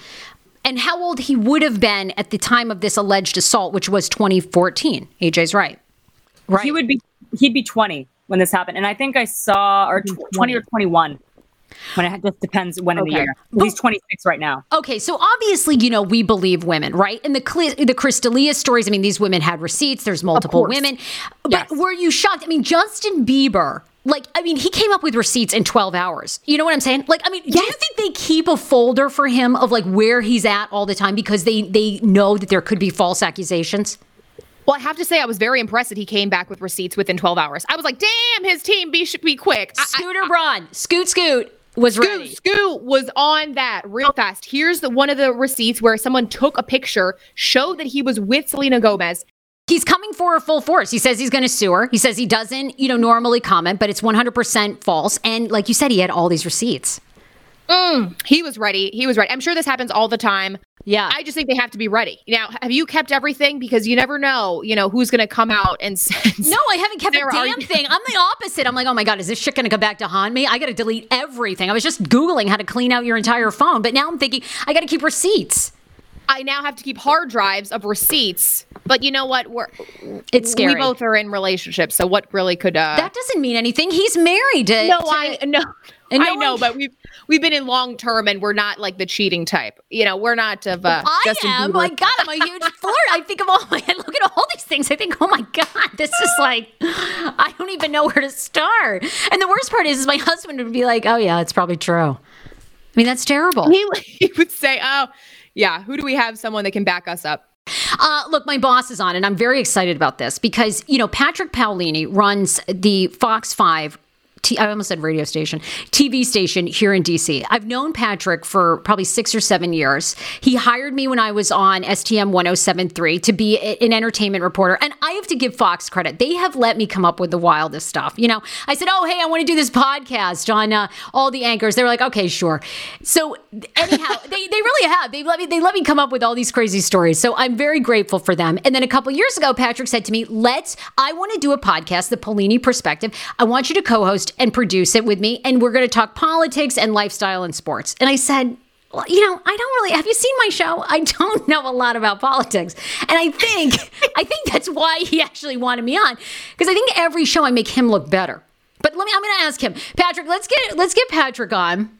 And how old he would have been at the time of this alleged assault, which was 2014. AJ's right. Right. He would be he'd be 20 when this happened. And I think I saw or 20 or 21 when it just depends when okay. in the year. He's 26 right now. Okay, so obviously, you know, we believe women, right? And the the Chris D'Elia stories. I mean, these women had receipts. There's multiple women. But yes. were you shocked? I mean, Justin Bieber. Like, I mean, he came up with receipts in 12 hours. You know what I'm saying? Like, I mean, yes. do you think they keep a folder for him of like where he's at all the time because they they know that there could be false accusations? Well, I have to say, I was very impressed that he came back with receipts within 12 hours. I was like, damn, his team be should be quick. Scooter I, I, Braun, scoot, scoot was Scoot, ready. Scoot was on that real fast. Here's the one of the receipts where someone took a picture, showed that he was with Selena Gomez. He's coming for her full force. He says he's going to sue her. He says he doesn't, you know, normally comment, but it's 100% false. And like you said, he had all these receipts. Mm, he was ready. He was ready. I'm sure this happens all the time. Yeah. I just think they have to be ready. Now, have you kept everything? Because you never know, you know, who's going to come out and say No, I haven't kept a damn thing. I'm the opposite. I'm like, oh my God, is this shit going to come back to haunt me? I got to delete everything. I was just Googling how to clean out your entire phone, but now I'm thinking I got to keep receipts. I now have to keep hard drives of receipts. But you know what? We're it's scary. We both are in relationships, so what really could uh That doesn't mean anything. He's married to No, to, I no. No I know, but we've we've been in long term, and we're not like the cheating type. You know, we're not of. Uh, I Justin am. Bieber. My God, I'm a huge flirt. I think of all. I look at all these things. I think, oh my God, this is like, I don't even know where to start. And the worst part is, is my husband would be like, "Oh yeah, it's probably true." I mean, that's terrible. He, he would say, "Oh, yeah, who do we have? Someone that can back us up." Uh, look, my boss is on, and I'm very excited about this because, you know, Patrick Paolini runs the Fox 5 T- I almost said radio station, TV station here in DC. I've known Patrick for probably six or seven years. He hired me when I was on STM 1073 to be an entertainment reporter. And I have to give Fox credit. They have let me come up with the wildest stuff. You know, I said, oh, hey, I want to do this podcast on uh, all the anchors. They were like, okay, sure. So anyhow, they, they really have. They let me they let me come up with all these crazy stories. So I'm very grateful for them. And then a couple years ago, Patrick said to me, let's, I want to do a podcast, The Paolini Perspective. I want you to and produce it with me, and we're going to talk politics and lifestyle and sports. And I said, well, you know, I don't really have you seen my show? I don't know a lot about politics. And I think I think that's why he actually wanted me on because I think every show I make him look better. But let me I'm going to ask him. Patrick, let's get let's get Patrick on.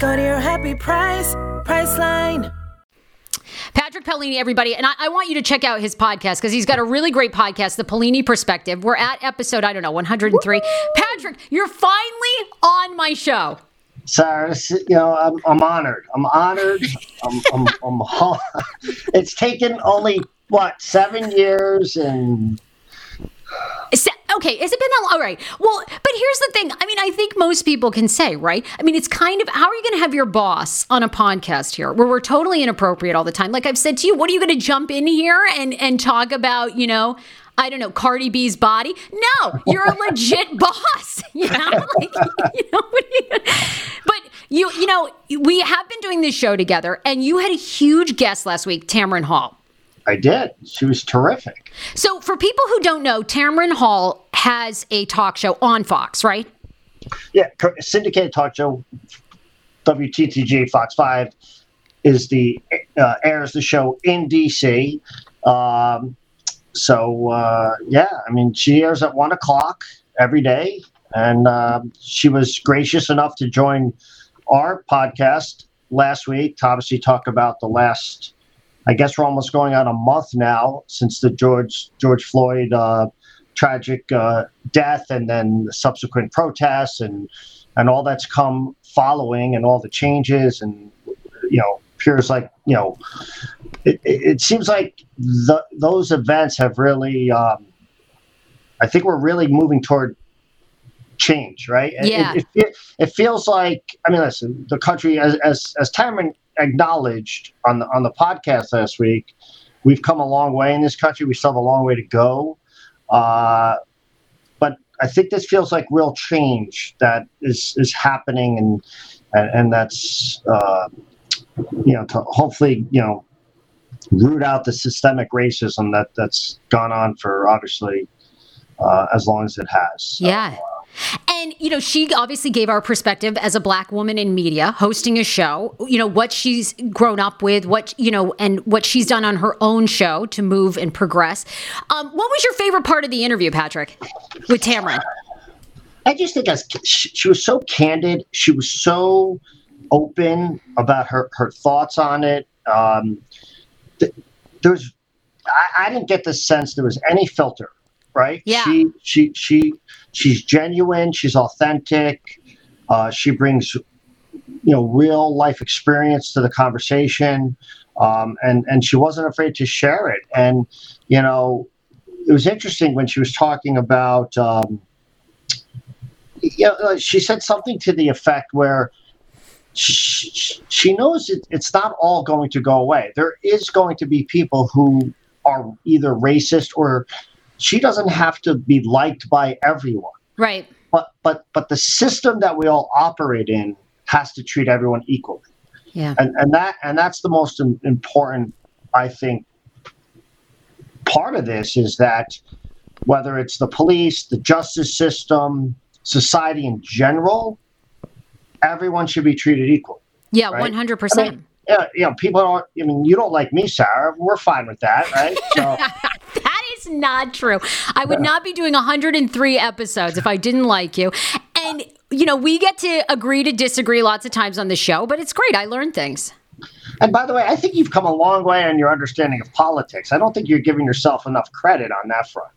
Go to your happy price, Priceline. Patrick Paolini, everybody. And I, I, want you to check out his podcast because he's got a really great podcast, The Paolini Perspective. We're at episode, I don't know, 103. Woo! Patrick, you're finally on my show. Sarah, you know, I'm, I'm honored. I'm honored. I'm, I'm, I'm, it's taken only, what, seven years and okay, has it been that long? All right. Well, but here's the thing. I mean, I think think most people can say, right? I mean, it's kind of how are you going to have your boss on a podcast here where we're totally inappropriate all the time? Like I've said to you, what are you going to jump in here and and talk about, you know, I don't know, Cardi B's body. No, you're a legit boss. You know, like, you know, but you, you know, we have been doing this show together, and you had a huge guest last week, Tamron Hall. I did. She was terrific. So, for people who don't know, Tamron Hall has a talk show on Fox, right? Yeah, syndicated talk show, WTTG Fox Five, is the uh, airs the show in DC. Um, so uh, yeah, I mean, she airs at one o'clock every day, and uh, she was gracious enough to join our podcast last week to obviously talk about the last. I guess we're almost going on a month now since the George George Floyd uh, tragic uh, death, and then the subsequent protests, and and all that's come following, and all the changes, and you know, appears like you know it, it seems like the, those events have really, um, I think we're really moving toward change, right? Yeah. It, it, it, feels like, I mean, listen, the country, as, as, as Tamron acknowledged on the, on the podcast last week, we've come a long way in this country. We still have a long way to go. Uh, but I think this feels like real change that is, is happening and, and, and that's, uh, you know, to hopefully, you know, root out the systemic racism that that's gone on for obviously uh, as long as it has. So, yeah. And, you know, she obviously gave our perspective as a black woman in media, hosting a show, you know, what she's grown up with, what, you know, and what she's done on her own show to move and progress. Um, what was your favorite part of the interview, Patrick, with Tamron? I just think as she was so candid, she was so open about her, her thoughts on it. Um, there's I, I, didn't get the sense there was any filter, right? Yeah. She she she she's genuine. She's authentic. Uh, she brings you know real life experience to the conversation, um, and and she wasn't afraid to share it. And you know, it was interesting when she was talking about. Um, you know, she said something to the effect where she, she knows it, it's not all going to go away. There is going to be people who are either racist or she doesn't have to be liked by everyone. Right. But but but the system that we all operate in has to treat everyone equally. Yeah. And and that and that's the most important I think part of this is that whether it's the police, the justice system, society in general, everyone should be treated equal. Yeah, one hundred percent. Yeah, you know, people don't. I mean, you don't like me, Sarah. We're fine with that, right? So. not true. I would not be doing 103 episodes if I didn't like you. And you know, we get to agree to disagree lots of times on the show, but it's great. I learn things. And by the way, I think you've come a long way in your understanding of politics. I don't think you're giving yourself enough credit on that front.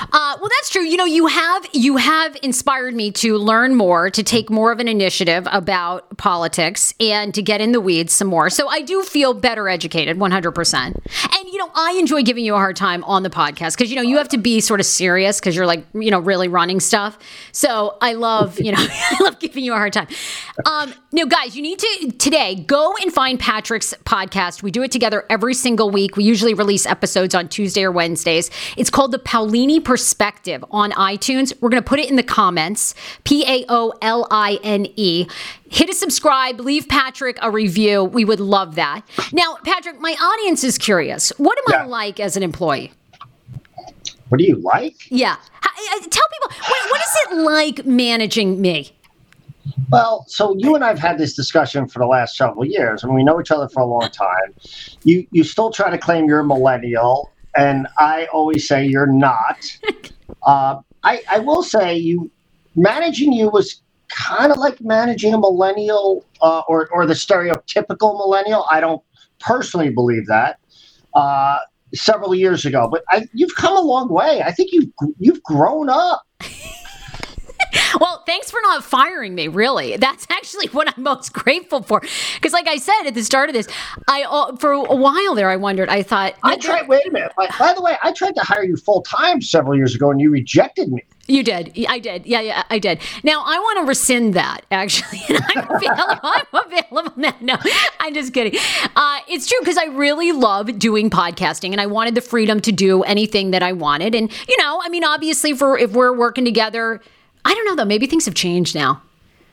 Uh, well, that's true. You know, you have you have inspired me to learn more, to take more of an initiative about politics, and to get in the weeds some more. So I do feel better educated, one hundred percent. And you know, I enjoy giving you a hard time on the podcast because you know you have to be sort of serious because you're like you know really running stuff. So I love you know I love giving you a hard time. Um, no, guys, you need to today go and find Patrick's podcast. We do it together every single week. We usually release episodes on Tuesday or Wednesdays. It's called the Paolini Perspective on iTunes. We're going to put it in the comments. P A O L I N E. Hit a subscribe, leave Patrick a review. We would love that. Now, Patrick, my audience is curious. What am yeah. I like as an employee? What do you like? Yeah. Tell people, what, what is it like managing me? Well, so you and I've had this discussion for the last several years, and we know each other for a long time. You you still try to claim you're a millennial, and I always say you're not. uh, I, I will say you managing you was kind of like managing a millennial uh, or or the stereotypical millennial. I don't personally believe that. Uh, several years ago, but I, you've come a long way. I think you've you've grown up. thanks for not firing me. Really, that's actually what I'm most grateful for. Because, like I said at the start of this, I uh, for a while there, I wondered. I thought I tried. Wait a minute. By, by the way, I tried to hire you full time several years ago, and you rejected me. You did. I did. Yeah, yeah, I did. Now I want to rescind that actually, and I'm available. I'm available now. No, I'm just kidding. Uh, it's true because I really love doing podcasting, and I wanted the freedom to do anything that I wanted. And you know, I mean, obviously, for if we're working together, I don't know though. Maybe things have changed now.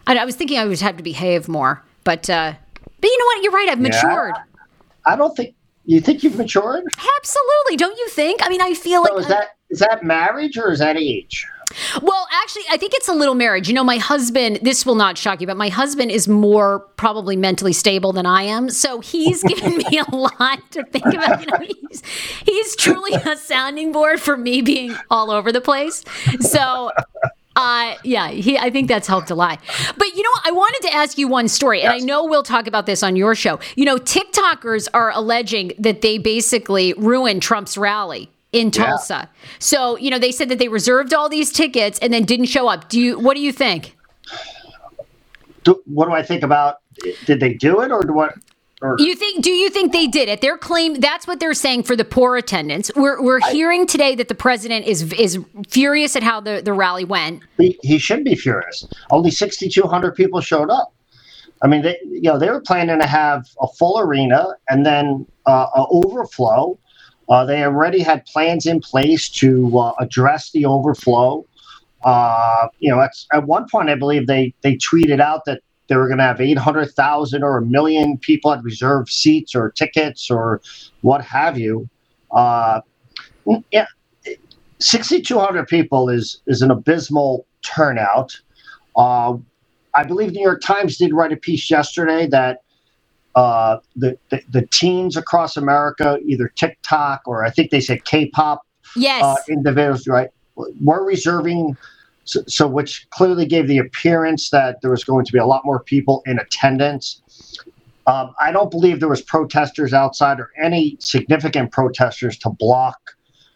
I, I was thinking I would have to behave more, but uh, but you know what? You're right. I've matured. Yeah. I don't think you think you've matured. Absolutely, don't you think? I mean, I feel So like is that is that marriage or is that age? Well, actually, I think it's a little marriage. You know, my husband, this will not shock you, but my husband is more probably mentally stable than I am. So he's given me a lot to think about. You know, he's, he's truly a sounding board for me being all over the place. So. Uh, yeah, he, I think that's helped a lot. But you know what? I wanted to ask you one story, and I know we'll talk about this on your show. You know, TikTokers are alleging that they basically ruined Trump's rally in Yeah. Tulsa. So, you know, they said that they reserved all these tickets and then didn't show up. Do you what do you think? Do, what do I think about? Did they do it or do what? You think do you think they did it? Their claim that's what they're saying for the poor attendance. We're we're hearing today that the president is is furious at how the, the rally went. he, he should be furious. Only 6,200 people showed up. I mean, they, you know, they were planning to have a full arena and then uh, a overflow. Uh, they already had plans in place to uh, address the overflow. Uh, you know, at, at one point, I believe they they tweeted out that they were going to have 800,000 or a million people at reserved seats or tickets or what have you. Uh, yeah, 6,200 people is is an abysmal turnout. Uh, I believe the New York Times did write a piece yesterday that uh, the, the the teens across America, either TikTok or I think they said K-pop Yes. uh, individuals, right, were reserving. So, so, which clearly gave the appearance that there was going to be a lot more people in attendance. Um, I don't believe there was protesters outside or any significant protesters to block.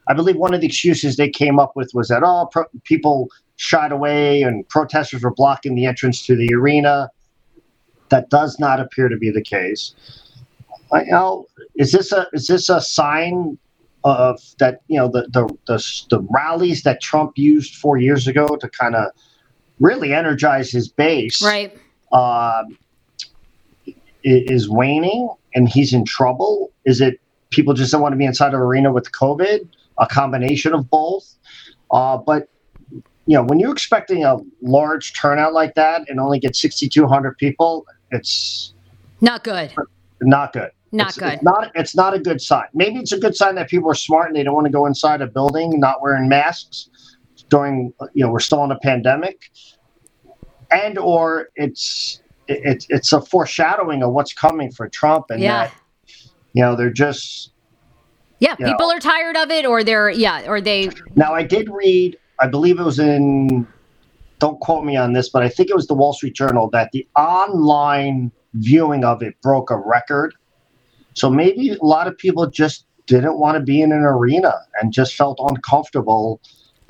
I believe one of the excuses they came up with was that oh, pro- people shied away and protesters were blocking the entrance to the arena. That does not appear to be the case. I, you know, is this a is this a sign of that? You know, the the the, the rallies that Trump used four years ago to kind of really energize his base, right. i- is waning and he's in trouble? Is it people just don't want to be inside of arena with COVID? A combination of both. Uh, but you know, when you're expecting a large turnout like that and only get 6,200 people, it's Not good. not good. Not It's- good. It's not. It's not a good sign. Maybe it's a good sign that people are smart and they don't want to go inside a building not wearing masks during. You know, we're still in a pandemic, and or it's it's it's a foreshadowing of what's coming for Trump and Yeah. that you know they're just Yeah, people know. are tired of it or they're yeah, or they Now, I did read, I believe it was in, don't quote me on this, but I think it was the Wall Street Journal that the online viewing of it broke a record. So maybe a lot of people just didn't want to be in an arena and just felt uncomfortable,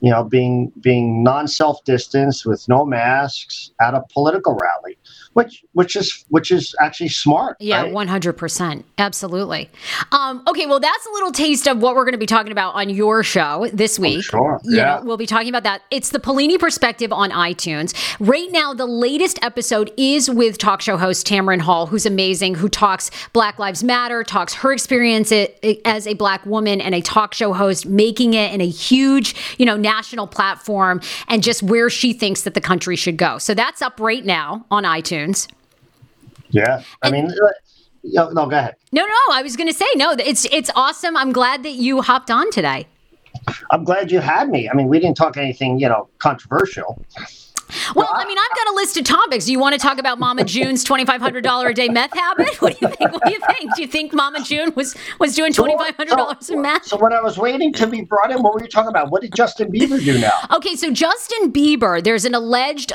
you know, being being non-self distanced with no masks at a political rally, which which is which is actually smart. Yeah, one hundred percent, absolutely. Um, okay, well, that's a little taste of what we're going to be talking about on your show this week. Oh, sure, You yeah. know, we'll be talking about that. It's the Paolini Perspective on iTunes. Right now, the latest episode is with talk show host Tamron Hall, who's amazing, who talks Black Lives Matter, talks her experience as a Black woman and a talk show host, making it in a huge, you know, national platform, and just where she thinks that the country should go. So that's up right now on iTunes. Yeah, I mean, uh, no, no, go ahead. No, no, I was going to say no. It's it's awesome. I'm glad that you hopped on today. I'm glad you had me. I mean, we didn't talk anything, you know, controversial. Well, I mean, I've got a list of topics. Do you want to talk about Mama June's twenty five hundred dollar a day meth habit? What do you think? What do you think? Do you think Mama June was was doing twenty five hundred dollars in meth? So when I was waiting to be brought in, what were you talking about? What did Justin Bieber do now? Okay, so Justin Bieber, there's an alleged,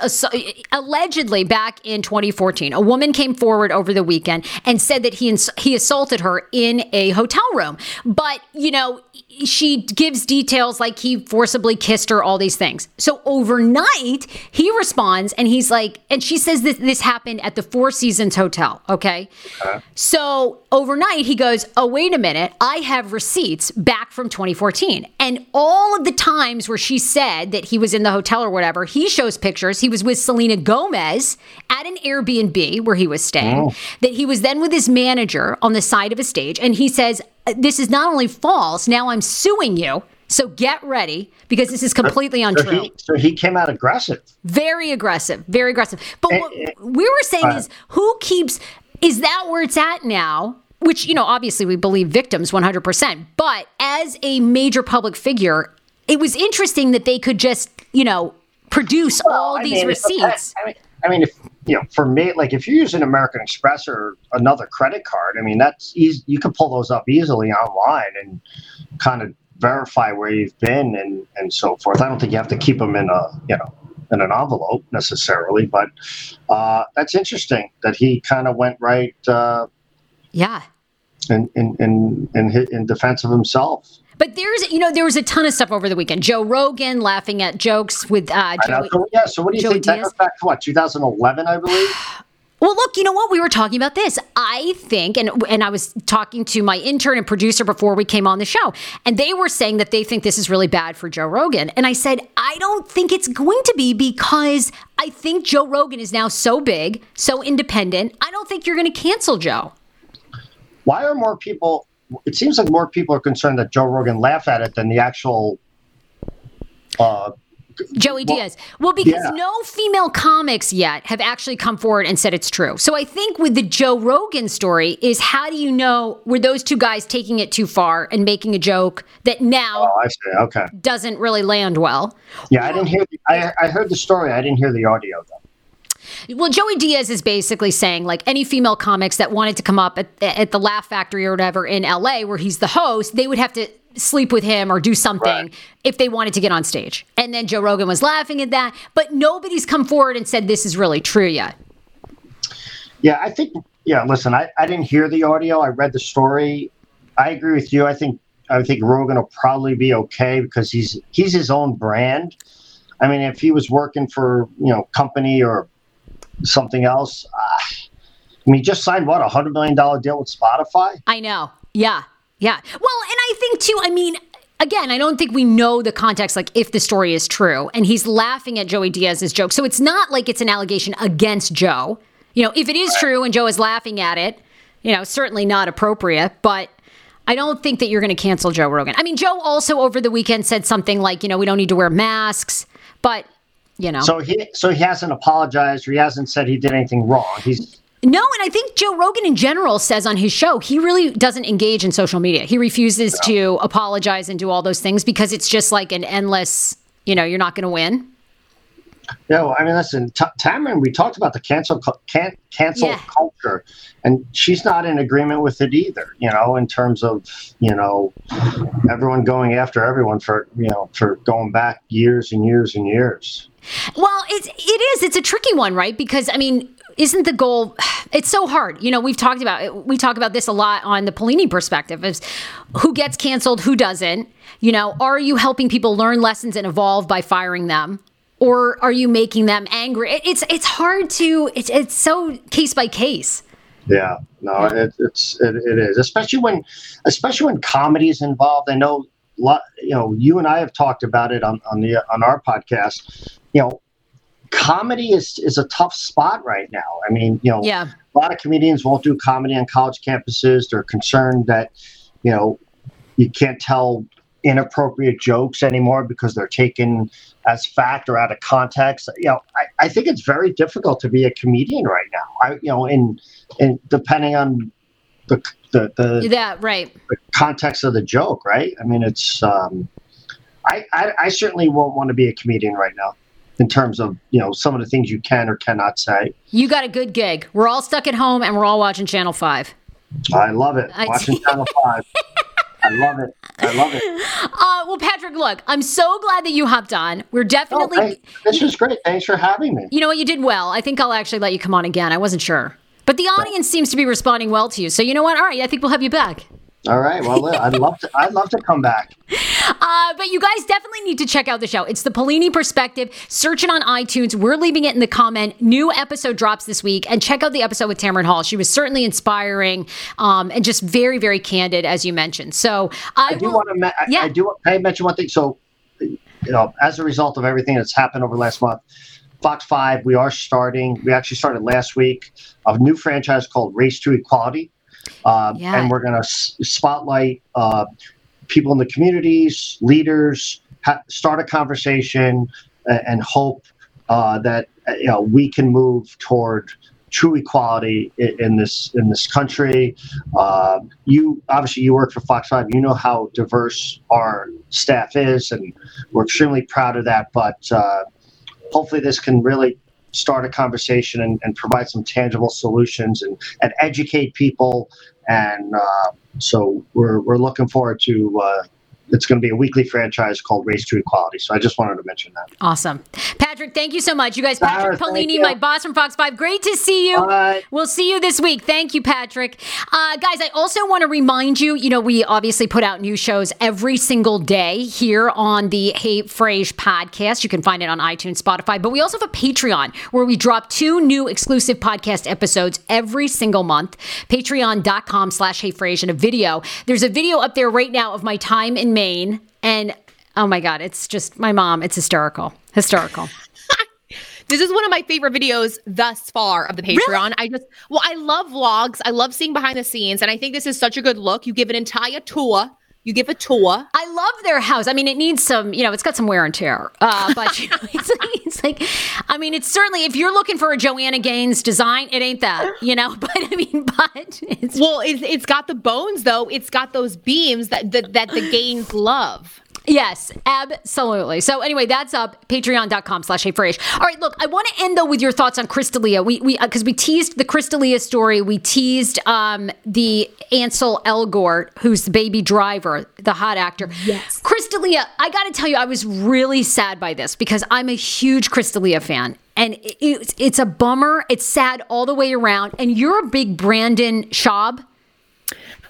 allegedly back in 2014, a woman came forward over the weekend and said that he he assaulted her in a hotel room. But you know, she gives details like he forcibly kissed her, all these things. So overnight, he responds and he's like, and she says that this happened at the Four Seasons Hotel. Okay. Uh-huh. So overnight, he goes, Oh, wait a minute. I have receipts back from 2014. And all of the times where she said that he was in the hotel or whatever, he shows pictures. He was with Selena Gomez at an Airbnb where he was staying, oh. that he was then with his manager on the side of a stage. And he says, This is not only false, now I'm suing you. So get ready because this is completely So untrue. he, so he came out aggressive. Very aggressive, very aggressive. But what Eh, eh, we were saying uh, is who keeps, is that where it's at now? Which, you know, obviously we believe victims 100%. But as a major public figure, it was interesting that they could just, you know, produce all I these mean, receipts. I mean, I mean, if you know, for me, like if you're using American Express or another credit card, I mean, that's easy. You can pull those up easily online and kind of verify where you've been and and so forth. I don't think you have to keep them in a you know in an envelope necessarily, but uh, that's interesting that he kind of went right uh, Yeah. in in in in, in defense of himself. But there's, you know, there was a ton of stuff over the weekend. Joe Rogan laughing at jokes with uh. Joey. So, yeah. So what do you Joey think? That goes back to what 2011, I believe. Well, look, you know what? We were talking about this. I think, and and I was talking to my intern and producer before we came on the show, and they were saying that they think this is really bad for Joe Rogan. And I said, I don't think it's going to be because I think Joe Rogan is now so big, so independent. I don't think you're going to cancel Joe. why are more people it seems like more people are concerned that joe rogan laugh at it than the actual uh Joey Well, Diaz. Well, because yeah. no female comics yet have actually come forward and said it's true. So I think with the Joe Rogan story is how do you know were those two guys taking it too far and making a joke that now oh i see okay doesn't really land well? yeah i didn't hear the, I, I heard the story i didn't hear the audio though Well, Joey Diaz is basically saying like any female comics that wanted to come up at, at the Laugh Factory or whatever in LA where he's the host, they would have to sleep with him or do something Right. if they wanted to get on stage. And then Joe Rogan was laughing at that, but nobody's come forward and said this is really true yet. yeah i think yeah listen i, I didn't hear the audio i read the story i agree with you i think i think rogan will probably be okay because he's he's his own brand i mean if he was working for you know company or something else i mean just signed what a hundred million dollar deal with spotify I know. Yeah. Yeah. Well, and I think too, I mean, again, I don't think we know the context, like if the story is true. And he's laughing at Joey Diaz's joke. So it's not like it's an allegation against Joe. You know, if it is true and Joe is laughing at it, you know, certainly not appropriate, but I don't think that you're going to cancel Joe Rogan. I mean, Joe also over the weekend said something like, you know, we don't need to wear masks, but, you know. So he so he hasn't apologized or he hasn't said he did anything wrong. He's No, and I think Joe Rogan in general says on his show he really doesn't engage in social media. He refuses to apologize and do all those things because it's just like an endless, you know, you're not going to win. No, I mean, listen, T- Tamron. We talked about the cancel can cancel Yeah. culture, and she's not in agreement with it either. You know, in terms of you know everyone going after everyone for you know for going back years and years and years. Well, it's it is it's a tricky one, right? Because I mean, isn't the goal? It's so hard. You know, we've talked about we talk about this a lot on the Paolini perspective is who gets canceled, who doesn't. You know, are you helping people learn lessons and evolve by firing them? Or are you making them angry? It, it's it's hard to it's it's so case by case. Yeah, no, it, it's it, it is, especially when, especially when comedy is involved. I know, lot, you know, you and I have talked about it on on the on our podcast. You know, comedy is is a tough spot right now. I mean, you know, Yeah. a lot of comedians won't do comedy on college campuses. They're concerned that, you know, you can't tell inappropriate jokes anymore because they're taken as fact or out of context. You know, I, I think it's very difficult to be a comedian right now. I, you know, in in depending on the the, the, Yeah, right. the context of the joke, right? I mean, it's um, I, I I certainly won't want to be a comedian right now in terms of you know some of the things you can or cannot say. You got a good gig. We're all stuck at home and we're all watching Channel 5. I love it. I Watching see. Channel Five. I love it. I love it. Uh, well, Patrick, look, I'm so glad that you hopped on. We're Oh, definitely, hey, this was great. Thanks for having me. you know what, you did well. I think I'll actually let you come on again. I wasn't sure. But the audience seems to be responding well to you. So, you know what? All right, I think we'll have you back. All right. Well, I'd love to. I'd love to come back. Uh, but you guys definitely need to check out the show. It's the Paolini Perspective. Search it on iTunes. We're leaving it in the comment. New episode drops this week, and check out the episode with Tamron Hall. She was certainly inspiring um, and just very, very candid, as you mentioned. So I, I do will- want to. Me- Yeah. I do. I mention one thing? So, you know, as a result of everything that's happened over the last month, Fox Five, we are starting. We actually started last week a new franchise called Race to Equality, um, Yeah. and we're going to s- spotlight uh, people in the communities, leaders, ha- start a conversation, a- and hope uh, that uh, you know we can move toward true equality in, in this in this country. Uh, you obviously you work for Fox Five. You know how diverse our staff is, and we're extremely proud of that. But uh, hopefully, this can really start a conversation and, and provide some tangible solutions and, and educate people. And uh, so we're, we're looking forward to. It's going to be a weekly franchise called Race to Equality. So I just wanted to mention that. Awesome. Patrick, thank you so much. You guys, Patrick Sarah, Paolini, my boss from Fox 5. Great to see you. Right. We'll see you this week. Thank you, Patrick. Uh, guys, I also want to remind you you know, we obviously put out new shows every single day here on the Hey Frage podcast. You can find it on iTunes, Spotify, but we also have a Patreon where we drop two new exclusive podcast episodes every single month. Patreon.com slash Hey Frage and a video. There's a video up there right now of my time in Maine. And oh my God, it's just my mom. It's hysterical. Hysterical. This is one of my favorite videos thus far of the Patreon. I just, well, I love vlogs. I love seeing behind the scenes. And I think this is such a good look. You give an entire tour. You give a tour. I love their house. I mean, it needs some, you know, it's got some wear and tear. Uh, but you know, it's, like, it's like, I mean, it's certainly, if you're looking for a Joanna Gaines design, it ain't that, you know, but I mean, but it's, Well, it's, it's got the bones though. It's got those beams that that, that the Gaines love. Yes, absolutely. So anyway, that's up patreon.com slash hey Frage. All right, look, I want to end though with your thoughts on Chris D'Elia. We we because we teased the Chris D'Elia story. We teased um the Ansel Elgort, who's the baby driver, the hot actor. Yes. Chris D'Elia, I gotta tell you, I was really sad by this because I'm a huge Chris D'Elia fan. And it- it's, it's a bummer. It's sad all the way around. And you're a big Brandon Schaub.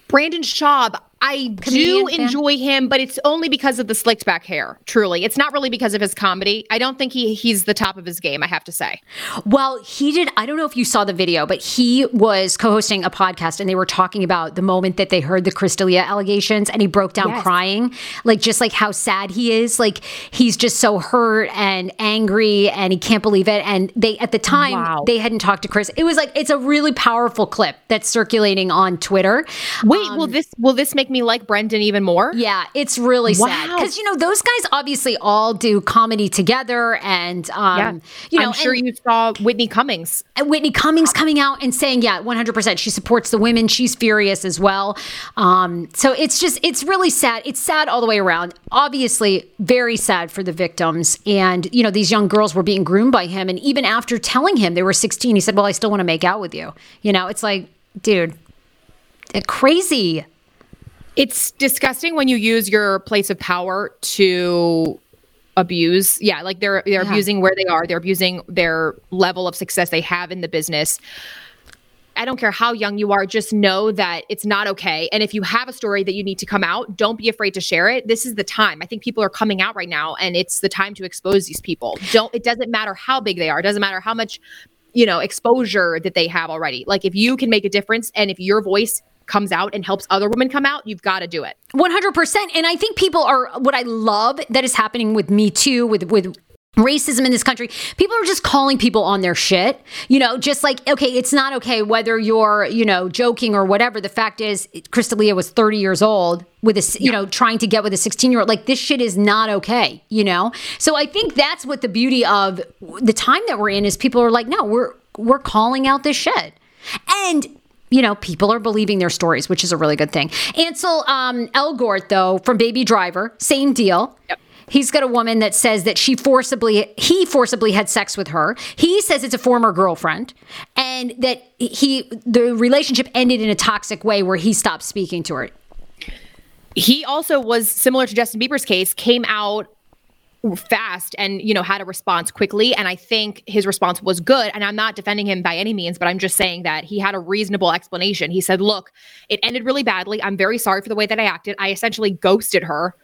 Brandon Schaub, I do fan? enjoy him, but it's only because of the slicked back hair. Truly, it's not really because of his comedy. I don't think he he's the top of his game. I have to say. Well, he did. I don't know if you saw the video, but he was co hosting a podcast and they were talking about the moment that they heard the Chris D'Elia allegations and he broke down Yes. crying, like just like how sad he is. Like he's just so hurt and angry and he can't believe it. And they, at the time, Wow. they hadn't talked to Chris. It was like, it's a really powerful clip that's circulating on Twitter. Wait, will um, this will this make me like Brendan even more? Yeah, it's really sad because you know those guys obviously all do comedy together, and um, you know, I'm sure you saw Whitney Cummings. and Whitney Cummings coming out and saying, yeah, 100%. She supports the women. She's furious as well. Um, so it's just, it's really sad. It's sad all the way around. Obviously, very sad for the victims. And, you know, these young girls were being groomed by him. And even after telling him they were 16, he said, well, I still want to make out with you. You know, it's like, dude, crazy. It's disgusting when you use your place of power to abuse. Yeah, like they're they're Yeah. abusing where they are. They're abusing their level of success they have in the business. I don't care how young you are, just know that it's not okay. And if you have a story that you need to come out, don't be afraid to share it. This is the time. I think people are coming out right now and it's the time to expose these people. Don't it doesn't matter how big they are. It doesn't matter how much, you know, exposure that they have already. Like if you can make a difference and if your voice comes out and helps other women come out, you've got to do it. 100% and i think people are what i love that is happening with me too with with racism in this country people are just calling people on their shit you know just like okay it's not okay whether you're you know joking or whatever the fact is Chris D'Elia was 30 years old with a you know trying to get with a 16 year old like this shit is not okay you know? So i think that's what the beauty of the time that we're in is people are like no we're we're calling out this shit. And you know, people are believing their stories, which is a really good thing. Ansel um, Elgort, though, from Baby Driver, same deal. He's got a woman that says that she forcibly, he forcibly had sex with her. He says it's a former girlfriend, and that he, the relationship ended in a toxic way where he stopped speaking to her. He also was similar to Justin Bieber's case, came out fast and you know had a response quickly. And i think his response was good. And i'm not defending him by any means but i'm just saying that he had a reasonable explanation. He said look it ended really badly. I'm very sorry for the way that i acted. I essentially ghosted her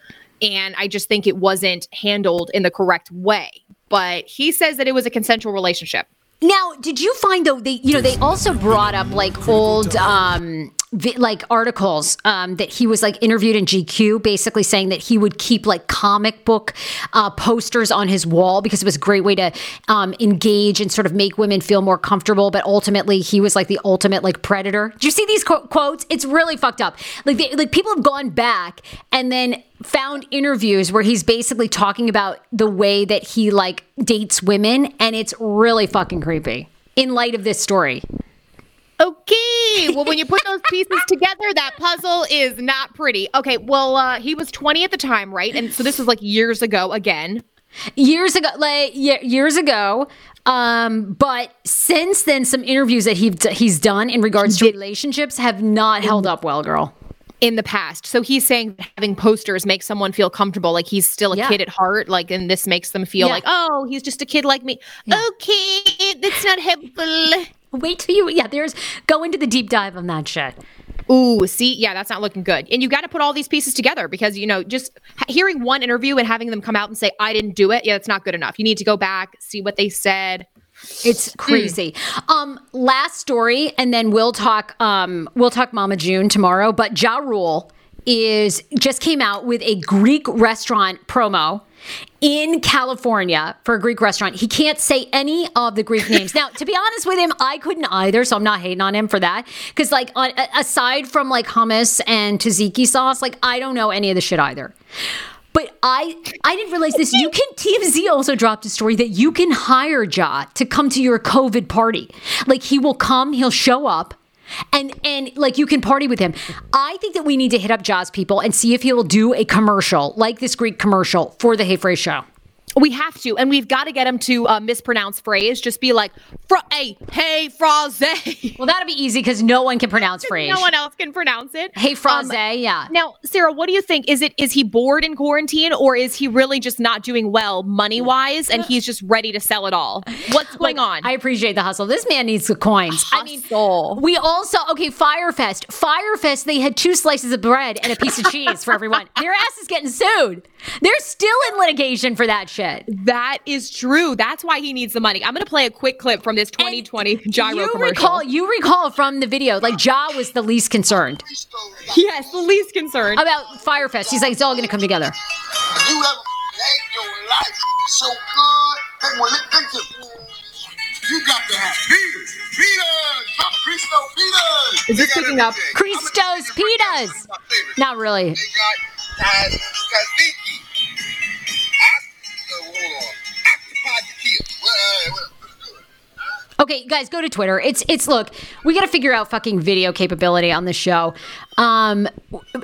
and i just think it wasn't handled in the correct way. But he says that it was a consensual relationship. Now, did you find though they you know they also brought up like old um like articles um that he was like interviewed in GQ basically saying that he would keep like comic book uh posters on his wall because it was a great way to um engage and sort of make women feel more comfortable but ultimately he was like the ultimate like predator. Do you see these qu- quotes? It's really fucked up. Like they, like people have gone back and then found interviews where he's basically talking about the way that he like dates women and it's really fucking creepy in light of this story. Okay. Well, when you put those pieces together, that puzzle is not pretty. Okay. Well, uh, he was 20 at the time, right? And so this was like years ago again. Years ago, like ye- years ago, um, but since then, some interviews that he he's done in regards to relationships have not held up well, girl. In the past. So he's saying having posters makes someone feel comfortable, like he's still a Yeah. kid at heart, like, and this makes them feel Yeah. like, oh, he's just a kid like me. Okay, that's not helpful. Wait till you, yeah. There's go into the deep dive on that shit. Ooh, see, yeah, that's not looking good. And you got to put all these pieces together because you know, just hearing one interview and having them come out and say, "I didn't do it," yeah, that's not good enough. You need to go back, see what they said. It's crazy. Um, last story, and then we'll talk. Um, we'll talk Mama June tomorrow. But Ja Rule is just came out with a Greek restaurant promo in California for a Greek restaurant. He can't say any of the Greek names. Now, to be honest with him, I couldn't either, so I'm not hating on him for that. Because, like, on, aside from like hummus and tzatziki sauce, like I don't know any of the shit either. But I I didn't realize this. You can TMZ also dropped a story that you can hire Ja to come to your COVID party. Like he will come, he'll show up. And and like you can party with him. I think that we need to hit up Ja's people and see if he will do a commercial like this Greek commercial for the Hey Frey show. We have to, and we've got to get him to uh, mispronounce phrase. Just be like, hey, hey, phrase. Well, that'll be easy because no one can pronounce phrase. no one else can pronounce it. Hey phrase, Um, yeah. Now, Sarah, what do you think? Is it is he bored in quarantine, or is he really just not doing well money wise, and he's just ready to sell it all? What's going on? I appreciate the hustle. This man needs the coins. I mean, Hustle. we also okay. Fyre Fest, Firefest. They had two slices of bread and a piece of cheese for everyone. Their ass is getting sued. They're still in litigation for that shit. That is true. That's why he needs the money. I'm going to play a quick clip from this 2020 gyro you commercial. recall? You recall from the video, like Ja was the least concerned yes, the least concerned. about Fyre Fest. He's like, it's all going to come together. You ever made your life so good? Hey, well, let- think it. You got to have Peters. Peters! Papa Cristo Peters! Is this picking up? everything. Christos I'ma tell you right now, Pitas. this is my favorite. Not really. They got Taz Tzatziki. Okay, guys, go to Twitter. It's it's look, we got to figure out fucking video capability on the show. Um,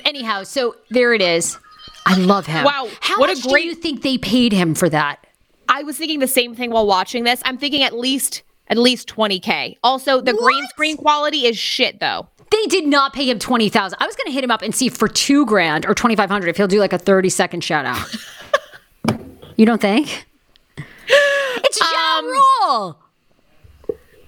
anyhow, so there it is. I love him. Wow, how what a much great- do you think they paid him for that? I was thinking the same thing while watching this. I'm thinking at least at least 20k. Also, the green screen quality is shit though. They did not pay him twenty thousand. I was going to hit him up and see for two grand or twenty five hundred if he'll do like a thirty second shout out. you don't think? It's Ja Um, Rule.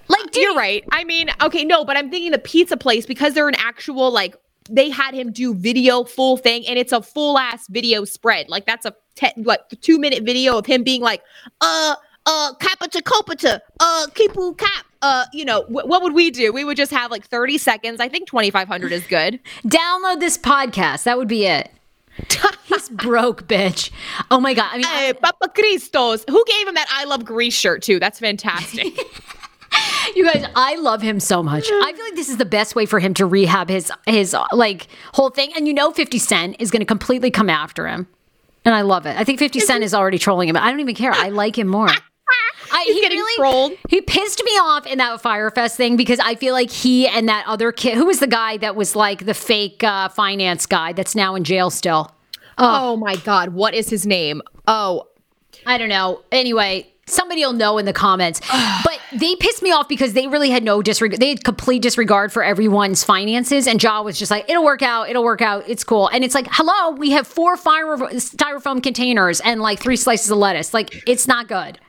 Like, dude, You're right. I mean, okay, no, but I'm thinking the pizza place because they're an actual like they had him do video full thing and it's a full ass video spread. Like that's a te- what 2 minute video of him being like, "Uh uh capita copita, uh kipu cap." Uh, you know, wh- what would we do? We would just have like 30 seconds. I think 2500 is good. download this podcast. That would be it. He's broke, bitch. Oh my god. I mean, Hey, Papa Christos. Who gave him that I love Greece shirt too? That's fantastic. You guys, I love him so much. I feel like this is the best way for him to rehab his his like whole thing. And you know, Fifty Cent is going to completely come after him, and I love it. I think Fifty Cent is already trolling him. I don't even care. I like him more. I, He's getting trolled. He pissed me off in that Fyre Fest thing because I feel like he and that other kid, who was the guy that was like the fake uh, finance guy that's now in jail still. oh my god, what is his name? Oh, I don't know. Anyway, Somebody will know in the comments. but they pissed me off because they really had no disregard. They had complete disregard for everyone's finances. And Ja was just like, it'll work out. It'll work out. It's cool. And it's like, hello, we have four fire, styrofoam containers and like three slices of lettuce. Like, it's not good.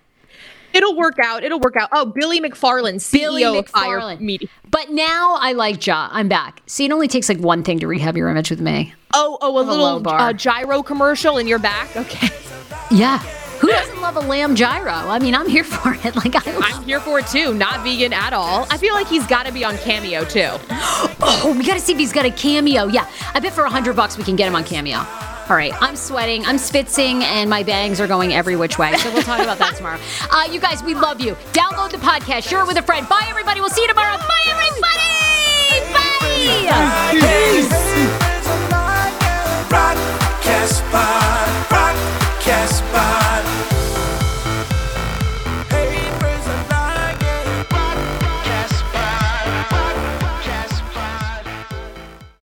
It'll work out. It'll work out. Oh, Billy McFarland, CEO Billy Fire McFarland. Media. But now I like Ja. I'm back. See, it only takes like one thing to rehab your image with me. Oh, oh, a a little bar. uh, gyro commercial in your back. Okay, Yeah. Who doesn't love a lamb gyro? I mean, I'm here for it. Like, I, I'm here for it too. Not vegan at all. I feel like he's got to be on Cameo too. oh, we got to see if he's got a cameo. Yeah, I bet for a hundred bucks we can get him on cameo. All right, I'm sweating, I'm spitzing, and my bangs are going every which way. So we'll talk about that tomorrow. Uh, you guys, we love you. Download the podcast, share it with a friend. Bye, everybody. We'll see you tomorrow. Bye, everybody. Bye. Peace. Peace.